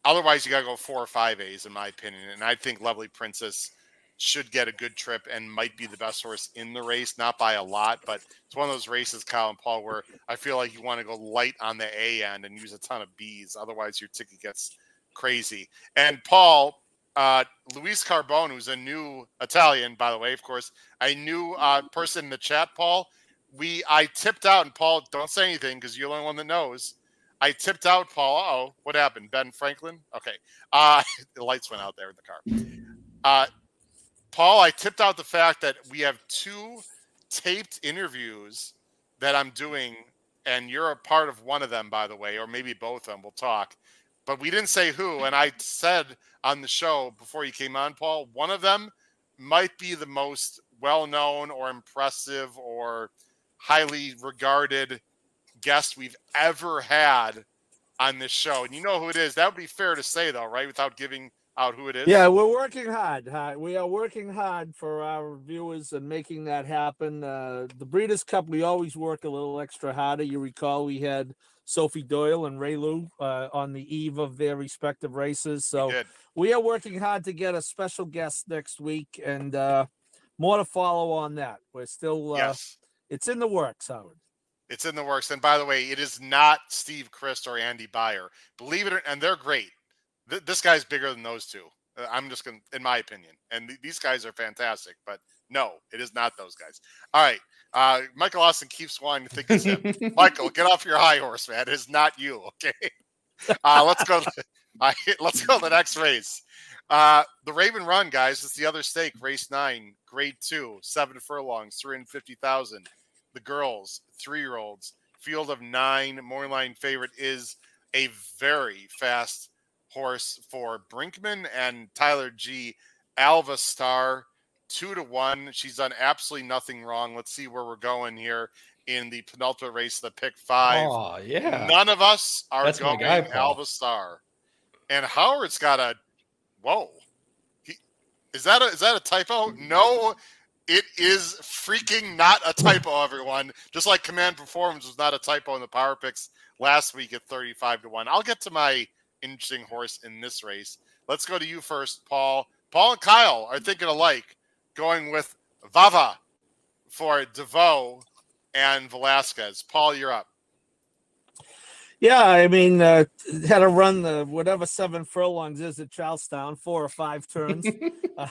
Otherwise, you got to go four or five A's, in my opinion. And I think Lovely Princess should get a good trip and might be the best horse in the race, not by a lot, but it's one of those races, Kyle and Paul, where I feel like you want to go light on the A end and use a ton of B's. Otherwise, your ticket gets crazy. And Paul, uh, Luis Carbone, who's a new Italian, by the way, of course, a new uh, person in the chat, Paul. We I tipped out, and Paul, don't say anything because you're the only one that knows. I tipped out, Paul. Oh, what happened? Ben Franklin? Okay. Uh, the lights went out there in the car. Uh, Paul, I tipped out the fact that we have two taped interviews that I'm doing, and you're a part of one of them, by the way, or maybe both of them. We'll talk. But we didn't say who. And I said on the show before you came on, Paul, one of them might be the most well known or impressive or highly regarded guest we've ever had on this show. And you know who it is. That would be fair to say, though, right? Without giving out who it is. Yeah, we're working hard. huh? We are working hard for our viewers and making that happen. Uh, the Breeders' Cup, we always work a little extra harder. You recall we had Sophie Doyle and Ray Lou uh, on the eve of their respective races. So we are working hard to get a special guest next week and uh, more to follow on that. We're still, uh, Yes. It's in the works, Howard. It's in the works. And by the way, it is not Steve Crist or Andy Beyer. Believe it or and they're great. Th- this guy's bigger than those two. Uh, I'm just going to, in my opinion. And th- these guys are fantastic, but no, it is not those guys. All right. Uh, Michael Austin keeps wanting to think it's him. Michael, get off your high horse, man. It is not you. Okay. Uh, let's go. Uh, let's go to the next race. Uh, the Raven Run, guys, is the other stake. Race nine, grade two, seven furlongs, 350,000. The girls, three year olds, field of nine. Morning favorite is a very fast horse for Brinkman and Tyler G. Alva Star, two to one. She's done absolutely nothing wrong. Let's see where we're going here in the penultimate race, the pick five. Oh yeah. None of us are That's going guy, Alva Star. And Howard's got a whoa. He, is that a is that a typo? No, it is freaking not a typo, everyone. Just like Command Performance was not a typo in the power picks last week at 35 to 1. I'll get to my interesting horse in this race. Let's go to you first, Paul. Paul and Kyle are thinking alike, going with Vava for DeVoe and Velasquez. Paul, you're up. Yeah, I mean, uh, had to run the whatever seven furlongs is at Charles Town, four or five turns. uh,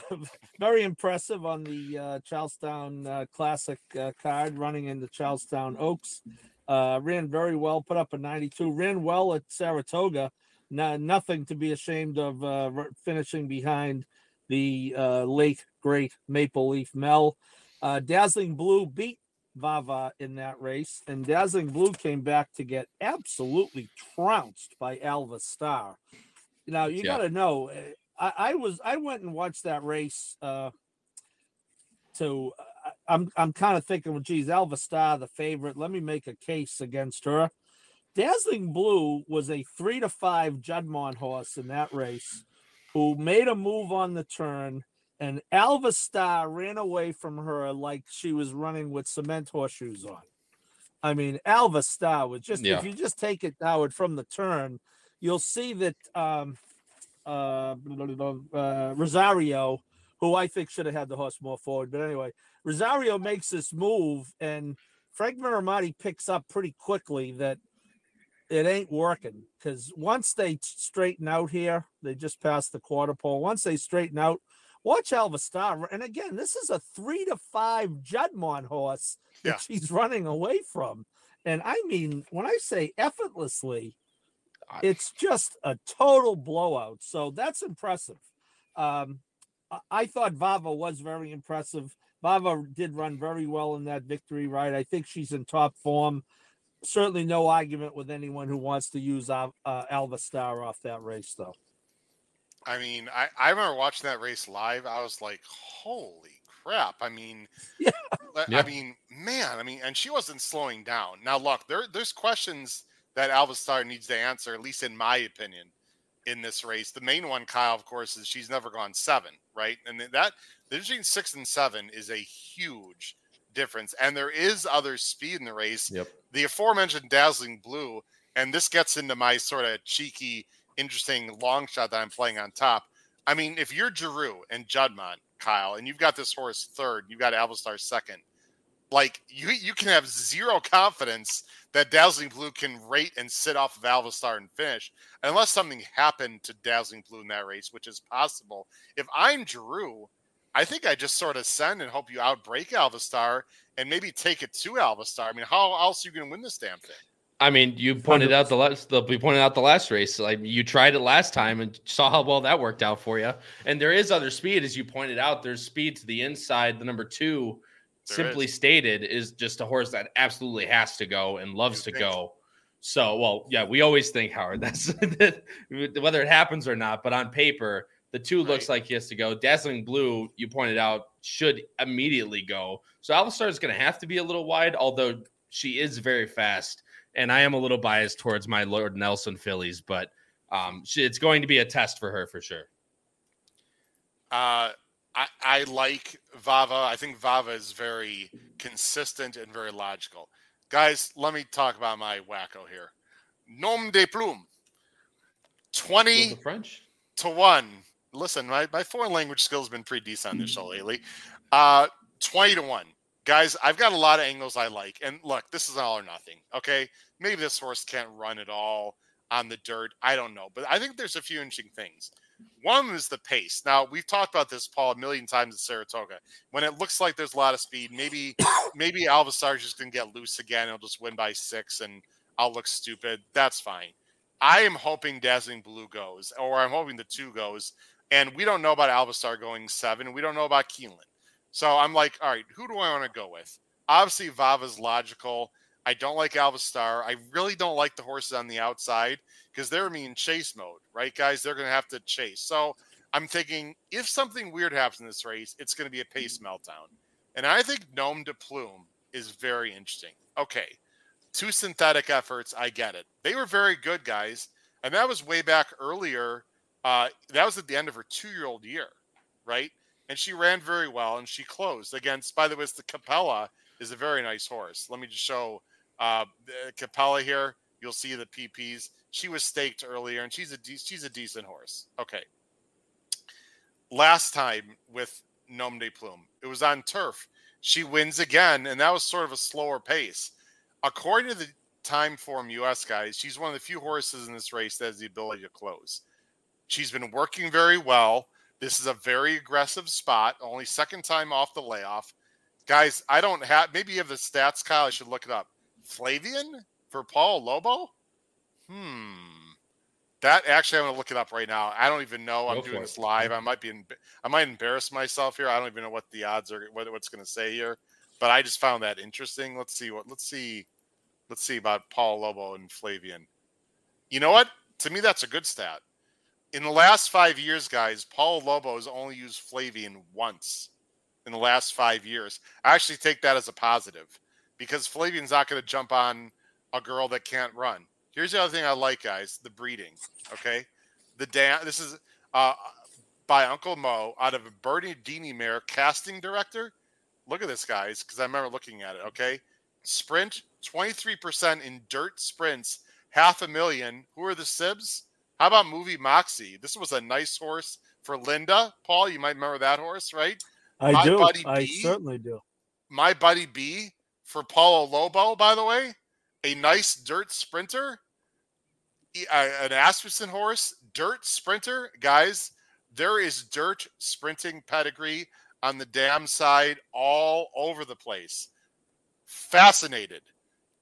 very impressive on the uh, Charles Town uh, Classic uh, card, running into Charles Town Oaks. Uh, ran very well, put up a 92. Ran well at Saratoga. No, nothing to be ashamed of uh, finishing behind the uh, late great Maple Leaf Mel. Uh, Dazzling Blue beat Vava in that race, and Dazzling Blue came back to get absolutely trounced by Alva Star. Now you Yeah. got to know, eh, I, I was I went and watched that race. Uh, to I'm I'm kind of thinking, well, geez, Alva Star, the favorite. Let me make a case against her. Dazzling Blue was a three to five Juddmonte horse in that race, who made a move on the turn and Alva Star ran away from her like she was running with cement horseshoes on. I mean, Alva Star was just Yeah. if you just take it Howard from the turn, you'll see that um uh, uh Rosario, who I think should have had the horse more forward, but anyway, Rosario makes this move and Frank Miramati picks up pretty quickly that it ain't working because once they straighten out here, they just passed the quarter pole. Once they straighten out, watch Alva Star. And again, this is a three to five Juddmonte horse that Yeah. she's running away from. And I mean, when I say effortlessly, I- it's just a total blowout. So that's impressive. Um, I- I thought Vava was very impressive. Vava did run very well in that victory ride. I think she's in top form. Certainly no argument with anyone who wants to use uh, Alva Star off that race, though. I mean, I, I remember watching that race live. I was like, holy crap. I mean, Yeah. I- Yeah. I mean, man, I mean, and she wasn't slowing down. Now, look, there, there's questions that Alva Star needs to answer, at least in my opinion, in this race. The main one, Kyle, of course, is she's never gone seven, right? And that the difference between six and seven is a huge difference. And there is other speed in the race. Yep. The aforementioned Dazzling Blue, and this gets into my sort of cheeky, interesting long shot that I'm playing on top. I mean, if you're Giroux and Juddmonte, Kyle, and you've got this horse third, you've got Alvastar second, like you you can have zero confidence that Dazzling Blue can rate and sit off of Alvastar and finish unless something happened to Dazzling Blue in that race, which is possible. If I'm Drew, I think I just sort of send and hope you outbreak Alvastar and maybe take it to Alvastar. I mean, how else are you going to win this damn thing? I mean, you pointed out the last. The, we pointed out the last race. Like you tried it last time and saw how well that worked out for you. And there is other speed, as you pointed out. There's speed to the inside. The number two, There simply is. stated, is just a horse that absolutely has to go and loves You to think? go. So, well, yeah, we always think Howard. That's whether it happens or not. But on paper, the two looks like he has to go. Dazzling Blue, you pointed out, should immediately go. So Alvastar is going to have to be a little wide, although she is very fast. And I am a little biased towards my Lord Nelson fillies, but um, she, it's going to be a test for her for sure. Uh, I, I like Vava. I think Vava is very consistent and very logical. Guys, let me talk about my wacko here. Nom de plume. 20 French. to 1. Listen, my, my foreign language skills have been pretty decent on this show lately. Uh, 20 to 1. Guys, I've got a lot of angles I like. And look, this is all or nothing. Okay. Maybe this horse can't run at all on the dirt. I don't know. But I think there's a few interesting things. One is the pace. Now we've talked about this, Paul, a million times at Saratoga. When it looks like there's a lot of speed, maybe maybe Alvasar's just gonna get loose again. He'll just win by six, and I'll look stupid. That's fine. I am hoping Dazzling Blue goes, or I'm hoping the two goes. And we don't know about Alvasar going seven. We don't know about Keeneland. So I'm like, all right, who do I want to go with? Obviously, Vava's logical. I don't like Alvastar. I really don't like the horses on the outside because they're in chase mode, right, guys? They're going to have to chase. So I'm thinking if something weird happens in this race, it's going to be a pace meltdown. And I think Nom de Plume is very interesting. Okay, two synthetic efforts. I get it. They were very good, guys. And that was way back earlier. Uh, that was at the end of her two year old year, right? And she ran very well and she closed against, by the way, it's the Capella is a very nice horse. Let me just show uh, Capella here. You'll see the PPs. She was staked earlier and she's a, de- she's a decent horse. Okay. Last time with Nom de Plume, it was on turf. She wins again, and that was sort of a slower pace according to the Time Form US guys, she's one of the few horses in this race that has the ability to close. She's been working very well. This is a very aggressive spot, only second time off the layoff. Guys, I don't have maybe you have the stats, Kyle. I should look it up. Flavien for Paulo Lobo? Hmm. That actually, I'm going to look it up right now. I don't even know. I'm doing this live. I might be, I might embarrass myself here. I don't even know what the odds are, what, what's going to say here but I just found that interesting. Let's see what let's see let's see about Paulo Lobo and Flavien. You know what? To me, that's a good stat. In the last five years, guys, Paulo Lobo has only used Flavien once in the last five years. I actually take that as a positive because Flavien's not going to jump on a girl that can't run. Here's the other thing I like, guys: the breeding. Okay, the dam. This is uh, by Uncle Mo out of a Bernardini mare casting director look at this, guys, because I remember looking at it. Okay, sprint 23% in dirt sprints, half a million. Who are the Sibs? How about Movie Moxie? This was a nice horse for Linda. Paul, you might remember that horse, right? I My do. I certainly do. My buddy B for Paulo Lobo, by the way, a nice dirt sprinter, uh, an Asmussen horse, dirt sprinter. Guys, there is dirt sprinting pedigree on the dam side all over the place. Fascinated.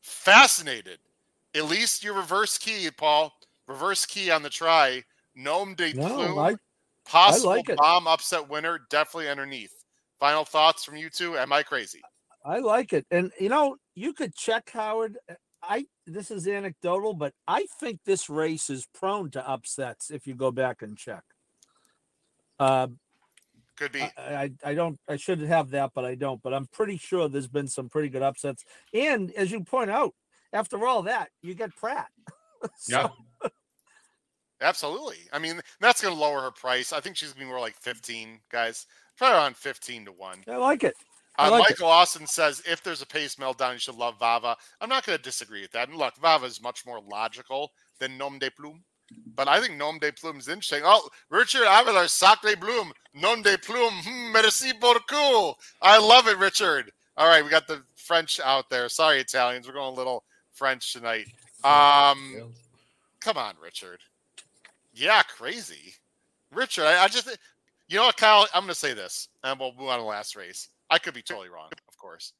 Fascinated. At least your reverse key, Paul. Reverse key on the try. Gnome de no, plume. I, possible I like bomb upset winner. Definitely underneath. Final thoughts from you two. Am I crazy? I like it. And you know, you could check Howard. I this is anecdotal, but I think this race is prone to upsets if you go back and check. Uh, could be. I, I, I don't I should have that, but I don't. But I'm pretty sure there's been some pretty good upsets. And as you point out, after all that, you get Prat. so. Yeah. Absolutely. I mean, that's going to lower her price. I think she's going to be more like 15, guys. Probably around 15 to 1. I like it. I uh, like Michael it. Austin says if there's a pace meltdown, you should love Vava. I'm not going to disagree with that. And look, Vava is much more logical than Nom de Plume. But I think nom de plume is interesting. Oh, Richard Avila, sacre bloom, nom de plume, hmm, merci beaucoup. I love it, Richard. All right, we got the French out there. Sorry, Italians, we're going a little French tonight. Um, come on, Richard. Yeah, crazy, Richard. I, I just, you know what, Kyle? I'm going to say this, and we'll move on to the last race. I could be totally wrong, of course.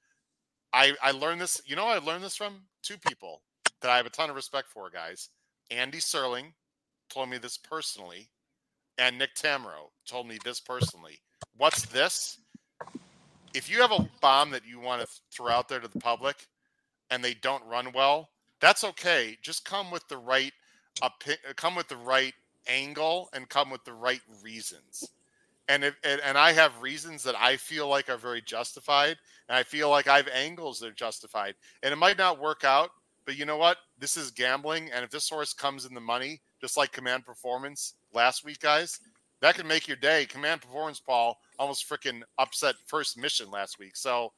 I I learned this. You know, I learned this from two people that I have a ton of respect for, guys. Andy Serling told me this personally, and Nick Tammaro told me this personally. What's this? If you have a bomb that you want to throw out there to the public and they don't run well, that's okay. Just come with the right come with the right angle and come with the right reasons. And if and, and I have reasons that I feel like are very justified, and I feel like I have angles that are justified. And it might not work out, but you know what? This is gambling, and if this horse comes in the money, just like Command Performance last week, guys, that could make your day. Command Performance, Paul, almost freaking upset first mission last week. So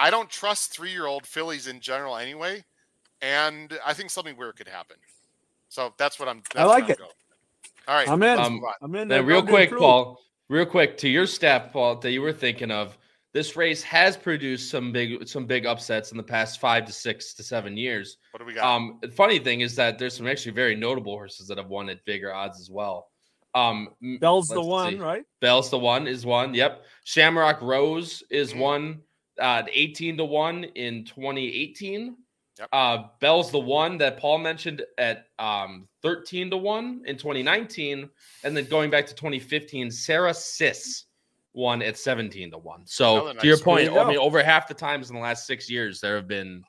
I don't trust three-year-old fillies in general anyway, and I think something weird could happen. So that's what I'm. That's I like it. All right, I'm in. Um, I'm in. Then real quick, Paul. Real quick to your stat, Paul, that you were thinking of this race has produced some big some big upsets in the past five to six to seven years. What do we got? Um, the funny thing is that there's some actually very notable horses that have won at bigger odds as well. Um, Bell's the one, see. right? Bell's the one is one. Yep. Shamrock Rose is Mhm. one. Uh, 18 to one in 2018. Yep. Uh, Bell's the one that Paul mentioned at um 13 to one in 2019, and then going back to 2015, Sarah Sis won at 17 to one. So Another to your point, you I mean, over half the times in the last six years, there have been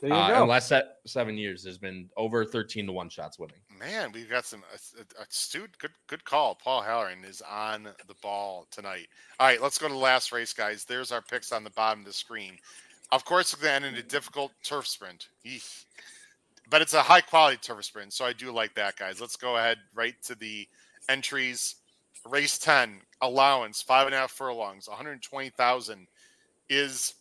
There uh, in the last se- seven years, there's been over 13 to one shots winning. Man, we've got some uh, astute. Good, good call. Paul Halloran is on the ball tonight. All right, let's go to the last race, guys. There's our picks on the bottom of the screen. Of course, it's going to end in a difficult turf sprint, but it's a high quality turf sprint, so I do like that, guys. Let's go ahead right to the entries. Race 10 allowance five and a half furlongs, 120,000 is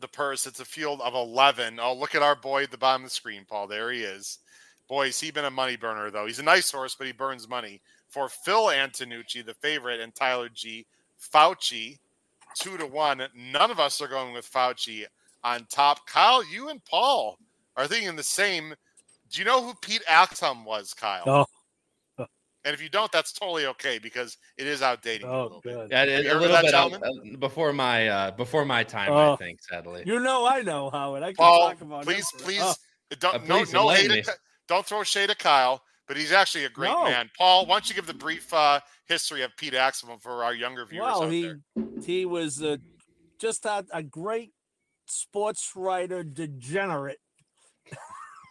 the purse. It's a field of 11. Oh, look at our boy at the bottom of the screen, Paul. There he is. Boy, has he been a money burner, though. He's a nice horse, but he burns money. For Phil Antonucci, the favorite, and Tyler G. Fauci, two to one. None of us are going with Fauci on top. Kyle, you and Paul are thinking the same. Do you know who Pete Axthelm was, Kyle? Oh. And if you don't, that's totally okay because it is outdated. a Oh, little bit. good. Yeah, a, you a heard of little that bit out, gentleman? uh, before my uh, before my time, I Oh. think. Sadly, You know, I know Howard. I can Paul, talk about please, please, Oh, don't Uh, no please no enlighten hate. me. At, don't throw shade at Kyle, but he's actually a great No. man. Paul, why don't you give the brief uh, history of Pete Axthelm for our younger viewers well, he there? he was uh, just a, a great sports writer degenerate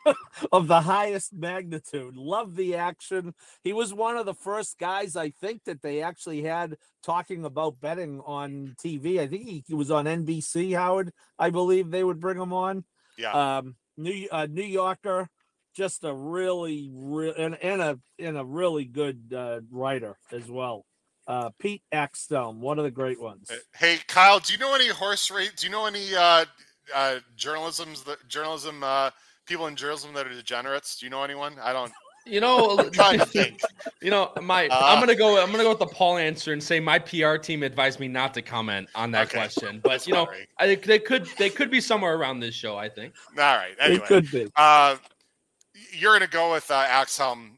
of the highest magnitude. Loved the action. He was one of the first guys I think that they actually had talking about betting on TV. I think he, he was on NBC. Howard, I believe they would bring him on. Yeah, Um, New uh, New Yorker, just a really real and, and a and a really good uh, writer as well. Uh, Pete Axthelm, one of the great ones. Hey, Kyle, do you know any horse race? Do you know any uh, uh, journalism's the journalism uh, people in journalism that are degenerates? Do you know anyone? I don't. you know, I'm trying to think. you know, my Uh, I'm gonna go. I'm gonna go with the Paul answer and say my PR team advised me not to comment on that Okay. question. But you know. I think they could they could be somewhere around this show. I think. All right. it could be. uh, you're going to go with uh,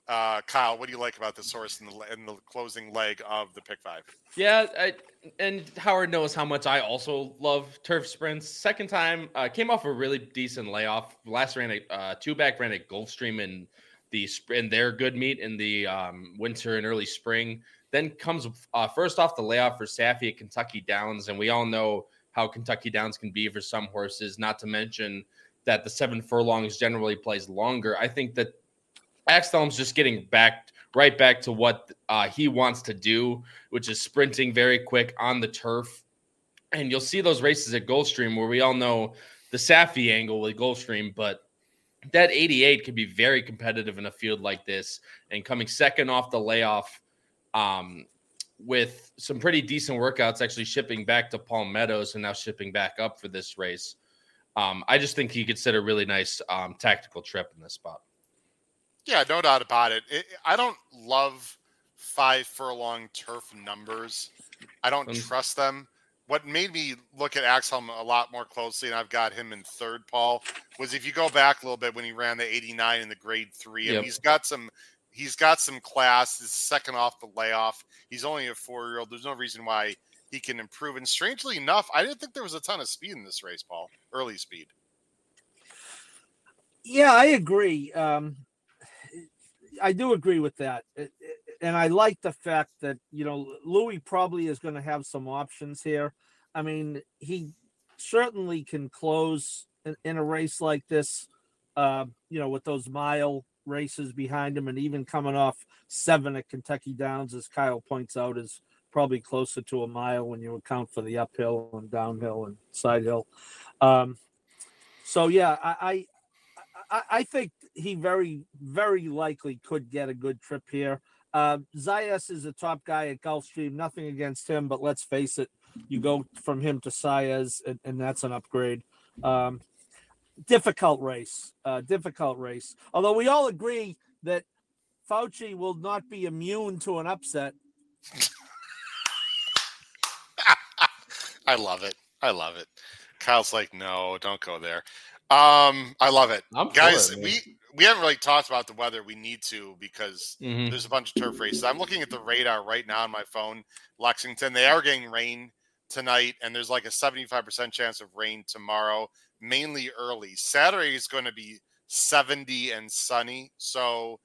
uh, Kyle. What do you like about this horse in the in the closing leg of the pick five? Yeah, I, and Howard knows how much I also love turf sprints. Second time, uh, came off a really decent layoff. Last ran a uh, two back ran at Gulfstream in the in their good meet in the um, winter and early spring. Then comes uh, first off the layoff for Saffie at Kentucky Downs, and we all know how Kentucky Downs can be for some horses. Not to mention that the seven furlongs generally plays longer. I think that Axthelm's just getting back right back to what uh, he wants to do, which is sprinting very quick on the turf. And you'll see those races at Gulfstream where we all know the Saffie angle with Gulfstream, but that 88 could be very competitive in a field like this. And coming second off the layoff um, with some pretty decent workouts, actually shipping back to Palm Meadows and now shipping back up for this race. Um, I just think he could set a really nice um, tactical trip in this spot. Yeah, no doubt about it. it. I don't love five furlong turf numbers. I don't Um, trust them. What made me look at Axthelm a lot more closely, and I've got him in third, Paul, was if you go back a little bit when he ran the 89 in the grade three, and he's got some he's got some class. He's second off the layoff. He's only a four year old. There's no reason why he can improve. And strangely enough, I didn't think there was a ton of speed in this race, Paul. Early speed. Yeah, I agree. Um, I do agree with that, It- it- and I like the fact that you know Louis probably is going to have some options here. I mean, he certainly can close in, in a race like this. Uh, you know, with those mile races behind him, and even coming off seven at Kentucky Downs, as Kyle points out, is probably closer to a mile when you account for the uphill and downhill and side hill. Um, so yeah, I, I I, think he very, very likely could get a good trip here. Uh, Zayas is a top guy at Gulfstream. Nothing against him, but let's face it, you go from him to Saez, and, and that's an upgrade. Um, difficult race, uh, difficult race. Although we all agree that Fauci will not be immune to an upset. I love it. I love it. Kyle's like, no, don't go there. Um, I love it, I'm guys. it, we we haven't really talked about the weather. We need to because Mhm. there's a bunch of turf races. I'm looking at the radar right now on my phone. Lexington, they are getting rain tonight, and there's like a 75% chance of rain tomorrow, mainly early. Saturday is going to be 70 and sunny. So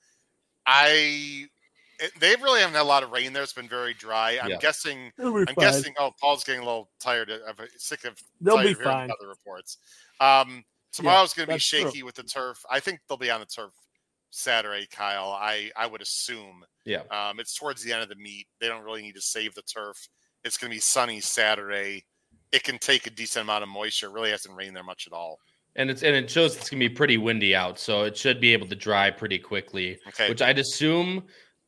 I, it, they really haven't had a lot of rain there. It's been very dry. I'm Yeah. guessing. I'm fine. guessing. Oh, Paul's getting a little tired of sick of They'll be fine. Other reports. Um, tomorrow's going to be that's true. shaky with the turf. I think they'll be on the turf Saturday, Kyle. I I would assume. Yeah. Um, it's towards the end of the meet. They don't really need to save the turf. It's going to be sunny Saturday. It can take a decent amount of moisture. It really hasn't rained there much at all. And it's and it shows it's gonna be pretty windy out, so it should be able to dry pretty quickly. Okay. Which I'd assume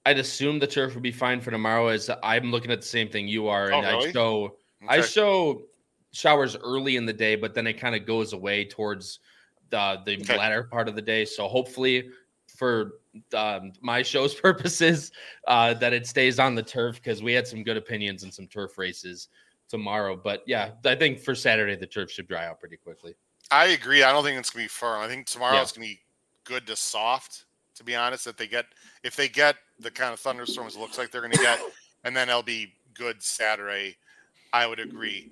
I'd assume the turf would be fine for tomorrow. As I'm looking at the same thing you are, Oh, and I really? show I show showers early in the day, but then it kind of goes away towards the the Okay. latter part of the day. So hopefully, for um, my show's purposes, uh, that it stays on the turf because we had some good opinions and some turf races tomorrow. But yeah, I think for Saturday the turf should dry out pretty quickly. I agree. I don't think it's going to be firm. I think tomorrow Yeah. it's going to be good to soft. To be honest, if they get if they get the kind of thunderstorms it looks like they're going to get, and then it'll be good Saturday. I would agree.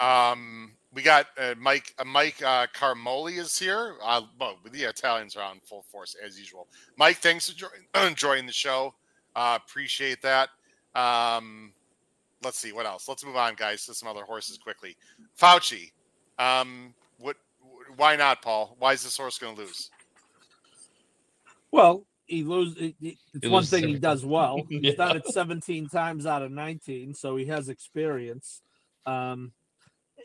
Um, we got uh, Mike uh, Mike uh, Carmoli is here. Uh, well, the Italians are on full force as usual. Mike, thanks for join, enjoying the show. Uh, appreciate that. Um, let's see what else. Let's move on, guys, to some other horses quickly. Fauci. Um, what? Why not, Paul? Why is this horse going to lose? Well, he loses. It's He one thing he does well. Yeah. He's done it 17 times out of 19, so he has experience. Um,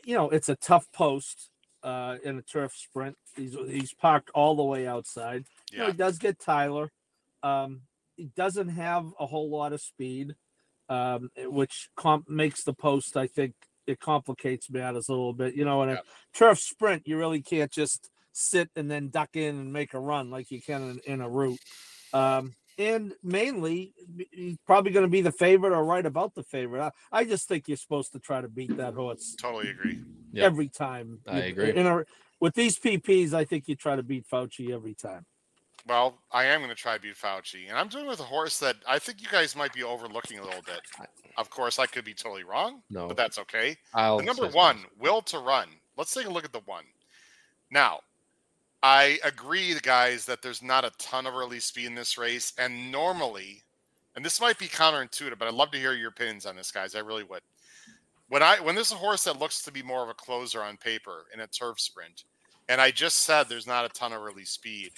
you know, it's a tough post uh, in a turf sprint. He's he's parked all the way outside. You know, Yeah, he does get Tyler. Um, he doesn't have a whole lot of speed, um, which comp- makes the post. I think it complicates matters a little bit. You know, in a Yeah. turf sprint, you really can't just sit and then duck in and make a run like you can in, in a route. Um, and mainly, he's probably going to be the favorite or right about the favorite. I, I just think you're supposed to try to beat that horse totally agree. Yeah. every time. I You- agree. In a, with these PPs, I think you try to beat Fauci every time. Well, I am going to try to beat Fauci, and I'm doing it with a horse that I think you guys might be overlooking a little bit. Of course, I could be totally wrong, No, but that's okay. I'll The number say one, will to run. Let's take a look at the one. Now, I agree, guys, that there's not a ton of early speed in this race, and normally, and this might be counterintuitive, but I'd love to hear your opinions on this, guys. I really would. When I when there's a horse that looks to be more of a closer on paper in a turf sprint, and I just said there's not a ton of early speed,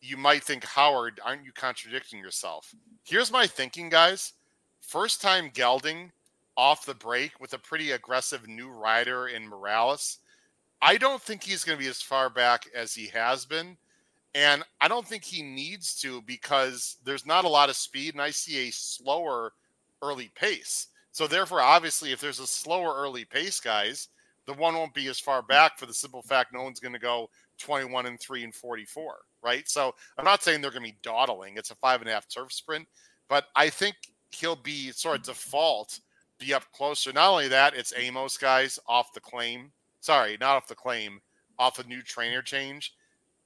you might think, Howard, aren't you contradicting yourself? Here's my thinking, guys. First time gelding off the break with a pretty aggressive new rider in Morales. I don't think he's going to be as far back as he has been. And I don't think he needs to because there's not a lot of speed, and I see a slower early pace. So, therefore, obviously, if there's a slower early pace, guys, the one won't be as far back for the simple fact no one's going to go 21 and 3 and 44, right? So, I'm not saying they're going to be dawdling. It's a five and a half turf sprint, but I think he'll be sort of default be up closer. Not only that, it's Amoss guys off the claim. Sorry, not off the claim, off a new trainer change.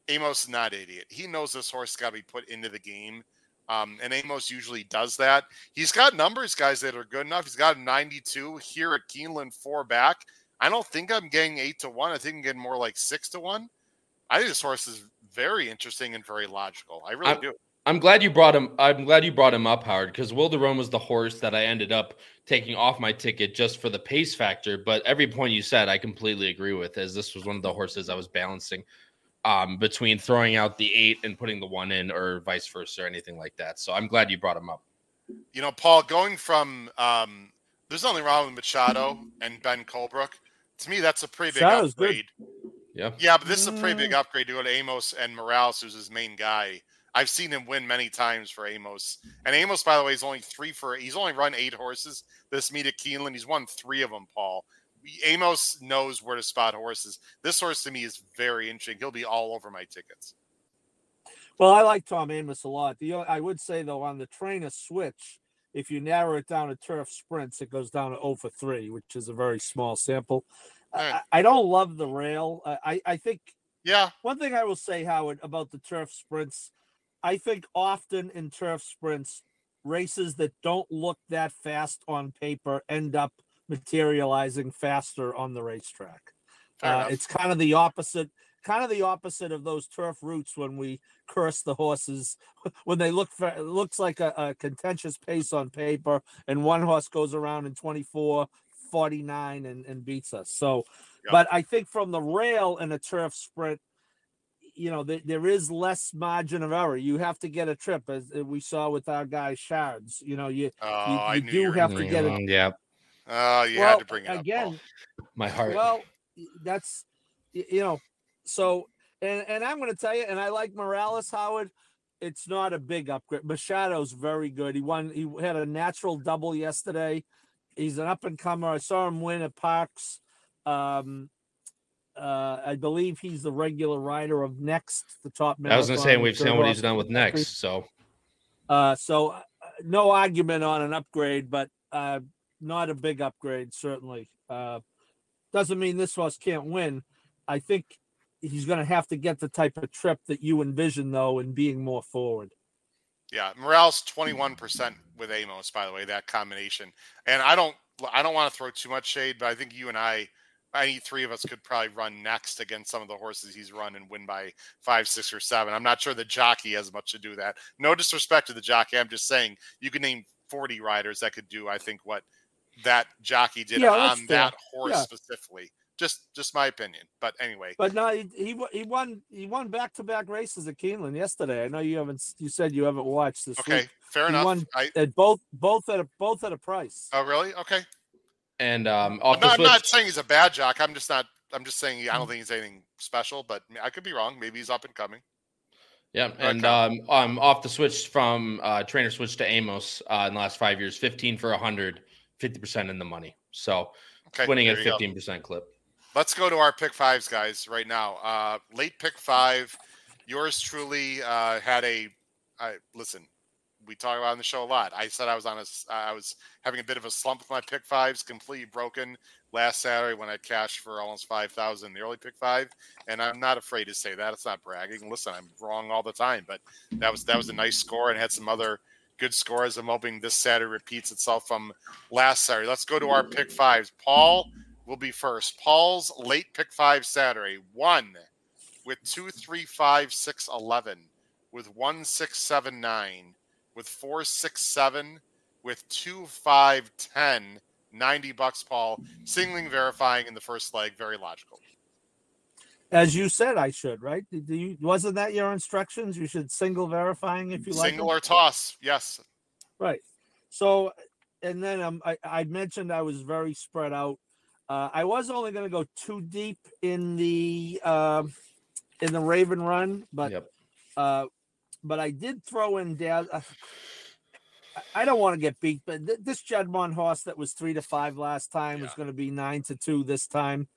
Amoss is not an idiot. He knows this horse got to be put into the game. Um, and Amoss usually does that. He's got numbers, guys, that are good enough. He's got a 92 here at Keeneland, four back. I don't think I'm getting eight to one. I think I'm getting more like six to one. I think this horse is very interesting and very logical. I really I'm- do. I'm glad you brought him. I'm glad you brought him up, Howard, because Wilderone was the horse that I ended up taking off my ticket just for the pace factor. But every point you said, I completely agree with, as this was one of the horses I was balancing um, between throwing out the eight and putting the one in, or vice versa, or anything like that. So I'm glad you brought him up. you know, Paul, going from um, there's nothing wrong with Machado and Ben Colebrook. To me, that's a pretty big Machado's good. upgrade. Yeah, Yeah, but this is a pretty big upgrade to go to Amoss and Morales, who's his main guy. I've seen him win many times for Amoss. And Amoss, by the way, is only three for he's only run eight horses this meet at Keeneland. He's won three of them, Paul. Amoss knows where to spot horses. This horse to me is very interesting. He'll be all over my tickets. Well, I like Tom Amoss a lot. The I would say though on the trainer switch, if you narrow it down to turf sprints, it goes down to 0 for 3, which is a very small sample. I- I, I don't love the rail. I, I- I think Yeah. One thing I will say, Howard, about the turf sprints, I think often in turf sprints, races that don't look that fast on paper end up materializing faster on the racetrack. Uh, it's kind of the opposite, kind of the opposite of those turf routes when we curse the horses when they look for it looks like a, a contentious pace on paper, and one horse goes around in 24 49 and, and beats us. So, Yep. but I think from the rail in a turf sprint, you know, there, there is less margin of error. You have to get a trip, as uh, we saw with our guy Shards. You know, you Oh, you, you do you have gonna get it. Mm, yeah, Oh, you well, had to bring it up. again. Paul. my heart. Well, that's you know, so and and I'm going to tell you, and I like Morales Howard. It's not a big upgrade. Machado's very good. He won. He had a natural double yesterday. He's an up and comer. I saw him win at Parks. Um, uh, I believe he's the regular rider of Next, the top. I was gonna say, we've seen what he's done with next. So Uh, so uh, no argument on an upgrade, but uh, not a big upgrade, certainly. Uh, doesn't mean this horse can't win. I think he's going to have to get the type of trip that you envision, though, in being more forward. Yeah, Morale's twenty one percent with Amoss. By the way, that combination, and I don't, I don't want to throw too much shade, but I think you and I, any three of us could probably run next against some of the horses he's run and win by five, six, or seven. I'm not sure the jockey has much to do with that. No disrespect to the jockey. I'm just saying you could name forty riders that could do. I think what that jockey did Yeah, on that horse Yeah. specifically. Just, just my opinion. But anyway, But no, he he, he won he won back to back races at Keeneland yesterday. I know you haven't you said you haven't watched this okay, week. fair He enough. won I, at both both at a both at a price. oh, really? Okay. And um, off I'm not, I'm not saying he's a bad jock. I'm just not. I'm just saying I don't think he's anything special, but I could be wrong. Maybe he's up and coming. Yeah, and Okay. um, um, off the switch from uh, trainer switch to Amoss uh, in the last five years, 15 for 100, 50% in the money. So Okay, winning at 15% clip. Let's go to our pick fives, guys, right now. Uh, late pick five. Yours truly uh, had a. I listen. We talk about on the show a lot. I said I was on a. I was having a bit of a slump with my pick fives, completely broken last Saturday when I cashed for almost five thousand the early pick five, and I'm not afraid to say that. It's not bragging. Listen, I'm wrong all the time, but that was that was a nice score and had some other good scores. I'm hoping this Saturday repeats itself from last Saturday. Let's go to our pick fives. Paul will be first. Paul's late pick five Saturday one with two, three, five, six, eleven, with one, six, seven, nine, with four, six, seven, with two, five, ten. 90 bucks, Paul. Singling verifying in the first leg. Very logical. As you said, I should right. Did you wasn't that your instructions? You should single verifying if you like Single or toss. Yes. Right. So, and then um, I, I mentioned I was very spread out. Uh, I was only going to go too deep in the um in the Raven run, but Yep. uh, but I did throw in Dad. Uh, I- I don't want to get beat, but th- this Juddmonte horse that was three to five last time Yeah. going to be nine to two this time.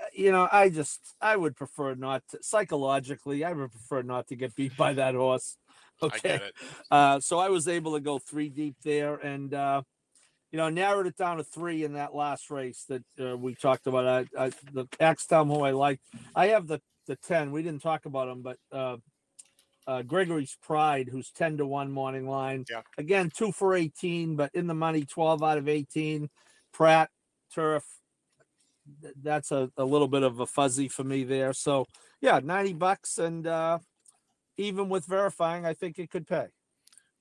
Uh, You know, I just I would prefer not to psychologically. I would prefer not to get beat by that horse. I Okay. get it. Uh, so I was able to go three deep there, and uh, you know narrowed it down to three in that last race that uh, we talked about. I, I, the Axtown, who I like, I have the the ten. We didn't talk about him, but uh, uh, Gregory's Pride, who's ten to one morning line. Yeah. Again, two for eighteen, but in the money, twelve out of eighteen. Prat turf. That's a, a little bit of a fuzzy for me there. So yeah, ninety bucks, and uh, even with verifying, I think it could pay.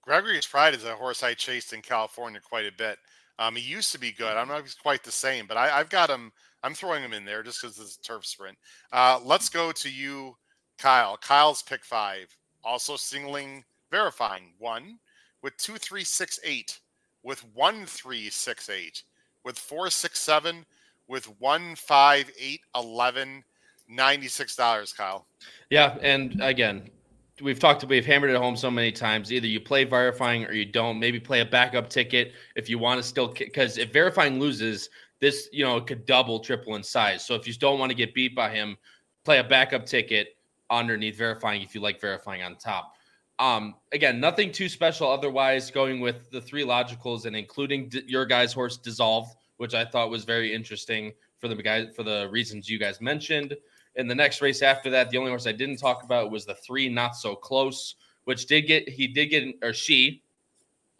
Gregory's Pride is a horse I chased in California quite a bit. Um, he used to be good. I'm not quite the same, but I, I've got him. I'm throwing him in there just because it's a turf sprint. Uh, let's go to you, Kyle. Kyle's pick five. Also singling, verifying one with two, three, six, eight, with one, three, six, eight, with four, six, seven, with one, five, eight, eleven, ninety-six dollars. Kyle. Yeah, and again, we've talked we've hammered it home so many times. Either you play verifying or you don't. Maybe play a backup ticket if you want to still because if verifying loses, this you know could double, triple in size. So if you don't want to get beat by him, play a backup ticket underneath verifying if you like verifying on top. Um, again, nothing too special otherwise. Going with the three logicals and including d- your guy's horse dissolved, which I thought was very interesting for the guys for the reasons you guys mentioned. In the next race after that, the only horse I didn't talk about was the three not so close, which did get he did get or she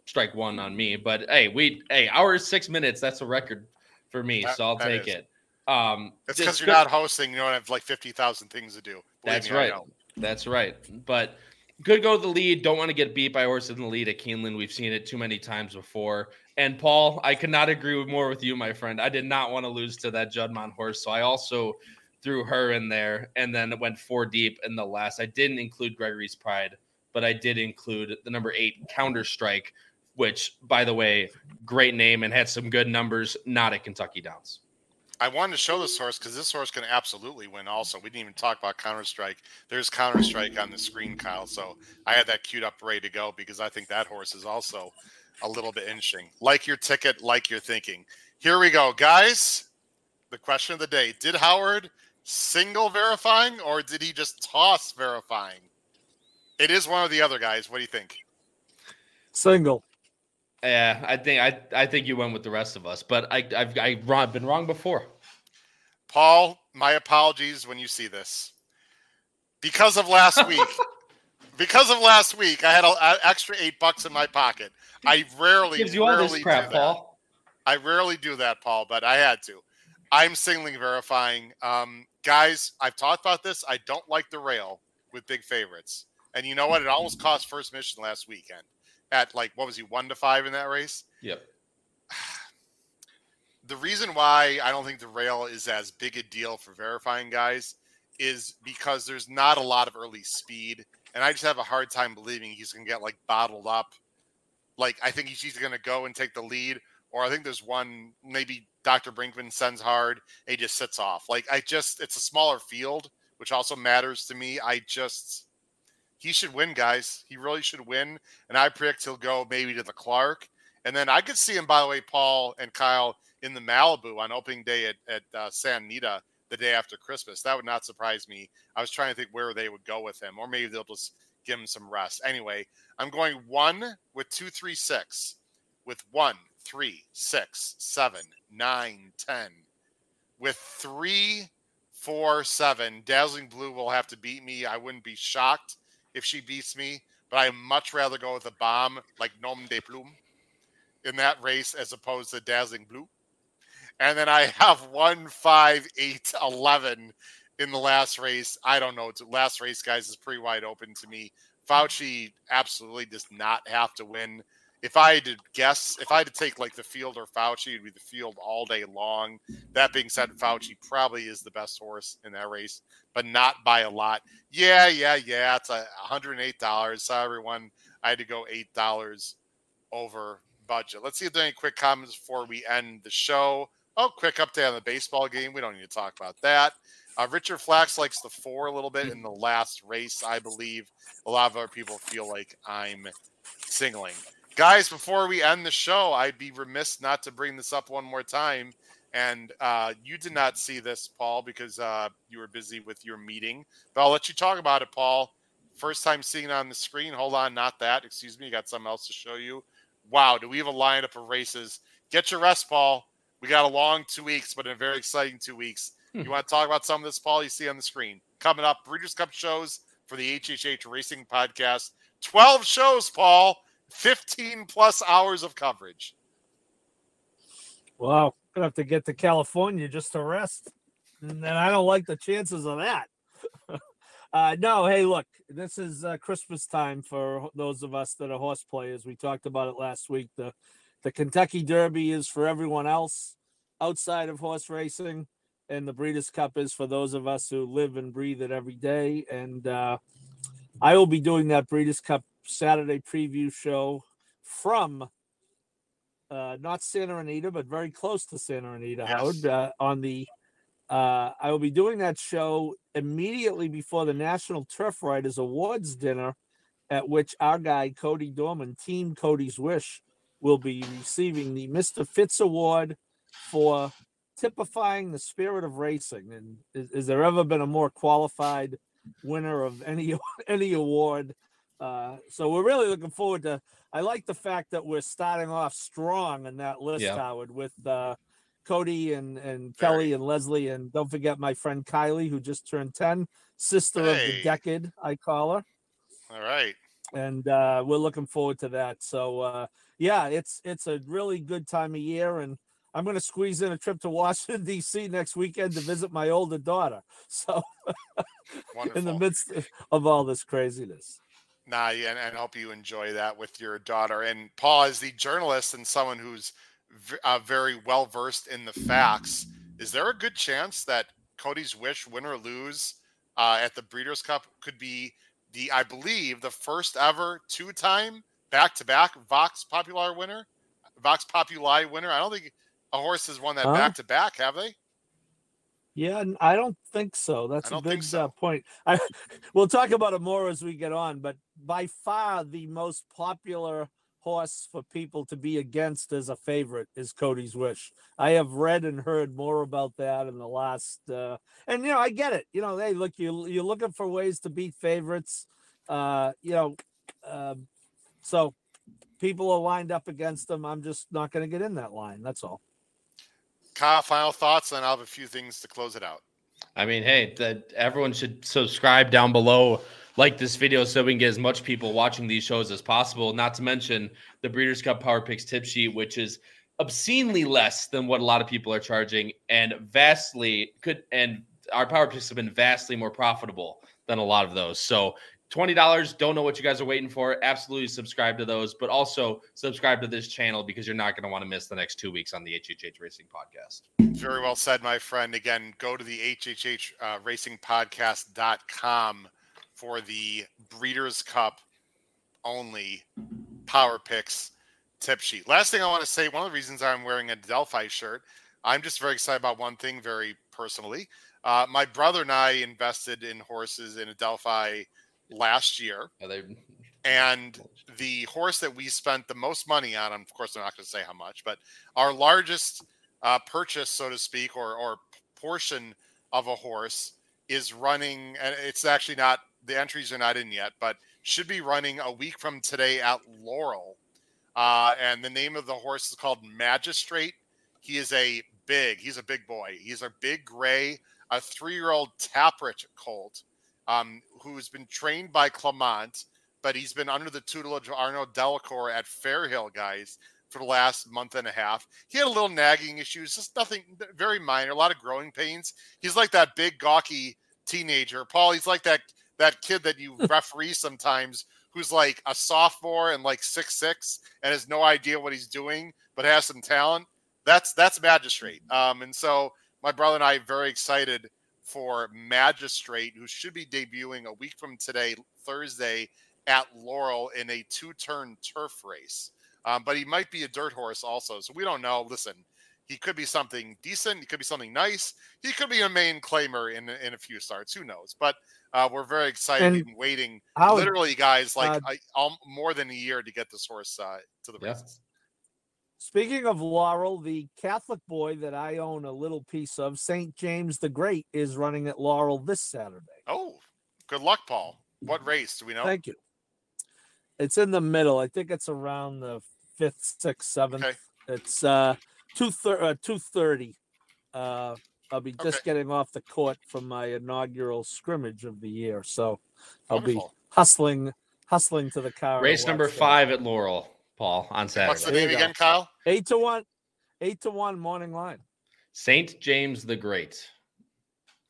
strike one on me. But hey, we hey, hour six minutes, that's a record for me. That- so I'll take is. it. Um It's because you're not hosting. You don't have like fifty thousand things to do. That's me, right. That's right. But good go to the lead. Don't want to get beat by horses in the lead at Keeneland. We've seen it too many times before. And Paul, I could not agree with more with you, my friend. I did not want to lose to that Juddmonte horse. So I also threw her in there and then went four deep in the last. I didn't include Gregory's Pride, but I did include the number eight Counter Strike, which, by the way, great name and had some good numbers, not at Kentucky Downs. I wanted to show this horse because this horse can absolutely win. Also, we didn't even talk about Counter Strike. There's Counter Strike on the screen, Kyle. So I had that queued up, ready to go because I think that horse is also a little bit interesting. Like your ticket, like your thinking. Here we go, guys. The question of the day: Did Howard single verifying, or did he just toss verifying? It is one or the other, guys. What do you think? Single. Yeah, I think I I think you went with the rest of us, but I I've I've been wrong before. Paul, my apologies when you see this. Because of last week, because of last week, I had an extra eight bucks in my pocket. I rarely Gives you all rarely this crap, do that. Paul. I rarely do that, Paul, but I had to. I'm singling verifying. Um, guys, I've talked about this. I don't like the rail with big favorites. And you know what? It almost cost first mission last weekend at like, what was he, one to five in that race? Yep. the reason why I don't think the rail is as big a deal for verifying guys is because there's not a lot of early speed, and I just have a hard time believing he's going to get like bottled up. Like I think he's either going to go and take the lead, or I think there's one maybe Dr. Brinkman sends hard, and he just sits off. Like I just, it's a smaller field, which also matters to me. I just, he should win, guys. He really should win, and I predict he'll go maybe to the Clark, and then I could see him. By the way, Paul and Kyle in the Malibu on opening day at, at uh, Santa Anita the day after Christmas. That would not surprise me. I was trying to think where they would go with him, or maybe they'll just give him some rest. Anyway, I'm going one with two, three, six, with one, three, six, seven, nine, ten, with three, four, seven. Dazzling Blue will have to beat me. I wouldn't be shocked if she beats me, but I'd much rather go with a bomb like Nom de Plume in that race as opposed to Dazzling Blue. And then I have one, five, eight, eleven in the last race. I don't know. Last race, guys, is pretty wide open to me. Fauci absolutely does not have to win. If I had to guess, if I had to take like the field or Fauci, it'd be the field all day long. That being said, Fauci probably is the best horse in that race, but not by a lot. Yeah, yeah, yeah. It's a $108. So everyone, I had to go $8 over budget. Let's see if there are any quick comments before we end the show. Oh, quick update on the baseball game. We don't need to talk about that. Uh, Richard Flax likes the four a little bit in the last race, I believe. A lot of other people feel like I'm singling. Guys, before we end the show, I'd be remiss not to bring this up one more time. And uh, you did not see this, Paul, because uh, you were busy with your meeting. But I'll let you talk about it, Paul. First time seeing it on the screen. Hold on, not that. Excuse me. Got something else to show you. Wow, do we have a lineup of races? Get your rest, Paul. We got a long two weeks, but a very exciting two weeks. Hmm. You want to talk about some of this, Paul? You see on the screen. Coming up, Breeders' Cup shows for the HHH Racing Podcast. 12 shows, Paul. 15 plus hours of coverage. Wow, gonna have to get to California just to rest, and I don't like the chances of that. uh, no, hey, look, this is uh, Christmas time for those of us that are horse players. We talked about it last week. The the Kentucky Derby is for everyone else outside of horse racing, and the Breeders' Cup is for those of us who live and breathe it every day. And uh, I will be doing that Breeders' Cup Saturday preview show from uh, not Santa Anita, but very close to Santa Anita, Yes. Howard. Uh, on the, uh, I will be doing that show immediately before the National Turf Writers Awards dinner, at which our guy Cody Dorman, Team Cody's Wish, will be receiving the Mister Fitz Award for typifying the spirit of racing. And is, is there ever been a more qualified winner of any any award? Uh, so we're really looking forward to. I like the fact that we're starting off strong in that list, Yeah. Howard, with uh, Cody and and Kelly Very. and Leslie, and don't forget my friend Kylie, who just turned ten, sister of the decade, I call her All right. and uh, we're looking forward to that. So uh, yeah, it's it's a really good time of year, and I'm going to squeeze in a trip to Washington D.C. next weekend to visit my older daughter. So in the midst of all this craziness, Nah, and, and hope you enjoy that with your daughter. And Paul, as the journalist and someone who's v- uh, very well versed in the facts, is there a good chance that Cody's Wish, win or lose, uh, at the Breeders' Cup could be the, I believe, the first ever two-time back-to-back Vox Popular winner, Vox Populi winner? I don't think a horse has won that Huh? back-to-back, have they? Yeah, n- I don't think so. That's a don't good think so. uh, point. I, we'll talk about it more as we get on, but by far the most popular horse for people to be against as a favorite is Cody's Wish. I have read and heard more about that in the last uh and you know, I get it. You know, hey, look, you you're looking for ways to beat favorites. Uh, you know, um so people are lined up against them. I'm just not going to get in that line. That's all. Kyle, final thoughts, and I'll have a few things to close it out. I mean, hey, that everyone should subscribe down below, like this video, so we can get as much people watching these shows as possible. Not to mention the Breeders' Cup Power Picks tip sheet, which is obscenely less than what a lot of people are charging, and vastly could. And our Power Picks have been vastly more profitable than a lot of those. So. Twenty dollars. Don't know what you guys are waiting for. Absolutely subscribe to those, but also subscribe to this channel because you're not going to want to miss the next two weeks on the HHH Racing Podcast. Very well said, my friend. Again, go to the HHH uh, Racing Podcast.com for the Breeders' Cup only Power Picks tip sheet. Last thing I want to say one of the reasons I'm wearing a Delphi shirt, I'm just very excited about one thing very personally. Uh, my brother and I invested in horses in a Delphi last year. Are they And the horse that we spent the most money on, of course, I'm not going to say how much, but our largest uh, purchase, so to speak, or, or portion of a horse is running, and it's actually not, the entries are not in yet, but should be running a week from today at Laurel. Uh, and the name of the horse is called Magistrate. He is a big, he's a big boy. He's a big gray, a three year old Tapwrit colt um, who's been trained by Clement but he's been under the tutelage of Arnaud Delacour at Fairhill, guys, for the last month and a half. He had a little nagging issues, just nothing very minor, a lot of growing pains. He's like that big gawky teenager. Paul, he's like that that kid that you referee sometimes who's like a sophomore and like six six and has no idea what he's doing, but has some talent. That's that's magistrate. Um, and so my brother and I are very excited for Magistrate, who should be debuting a week from today, Thursday, at Laurel in a two turn turf race. Um, but he might be a dirt horse also. So we don't know. Listen, he could be something decent. He could be something nice. He could be a main claimer in, in a few starts. Who knows? But uh, we're very excited And and waiting, How literally, guys, like uh, I, um, more than a year to get this horse uh, to the Yeah. races. Speaking of Laurel, the Catholic boy that I own a little piece of, St. James the Great, is running at Laurel this Saturday. Oh, good luck, Paul. What race do we know? Thank you. It's in the middle. I think it's around the fifth, sixth, seventh. Okay. It's uh two thir- uh, two thirty. Uh, I'll be just Okay. getting off the court from my inaugural scrimmage of the year, so I'll be hustling, hustling to the car. race number watch that. five at Laurel, Paul, on Saturday. What's the Saturday? Name again, Kyle? Eight to one, eight to one morning line. Saint James the Great.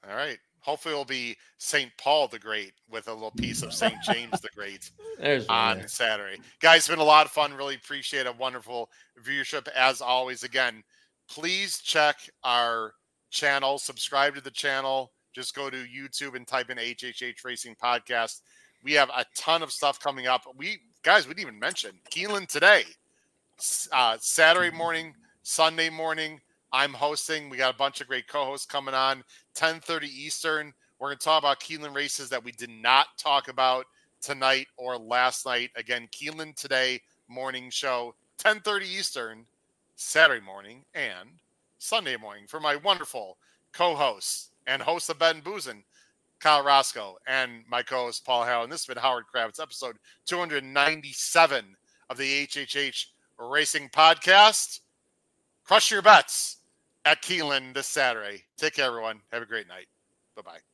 All right. Hopefully, it'll be St. Paul the Great with a little piece of St. James the Great. There's on there. Saturday. Guys, it's been a lot of fun. Really appreciate a wonderful viewership as always. Again, please check our channel, subscribe to the channel. Just go to YouTube and type in HHH Racing Podcast. We have a ton of stuff coming up. We guys, we didn't even mention Keeneland today, S- uh, Saturday morning, Sunday morning. I'm hosting. We got a bunch of great co-hosts coming on. 10:30 Eastern. We're going to talk about Keeneland races that we did not talk about tonight or last night. Again, Keeneland today morning show, 10:30 Eastern, Saturday morning and Sunday morning for my wonderful co-hosts and host of Ben Boozen, Kyle Roscoe, and my co-host Paul Harrow. And this has been Howard Kravets, episode 297 of the HHH Racing Podcast. Crush your bets at Keeneland this Saturday. Take care, everyone. Have a great night. Bye bye.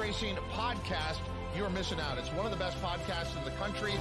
Racing podcast, you're missing out. It's one of the best podcasts in the country.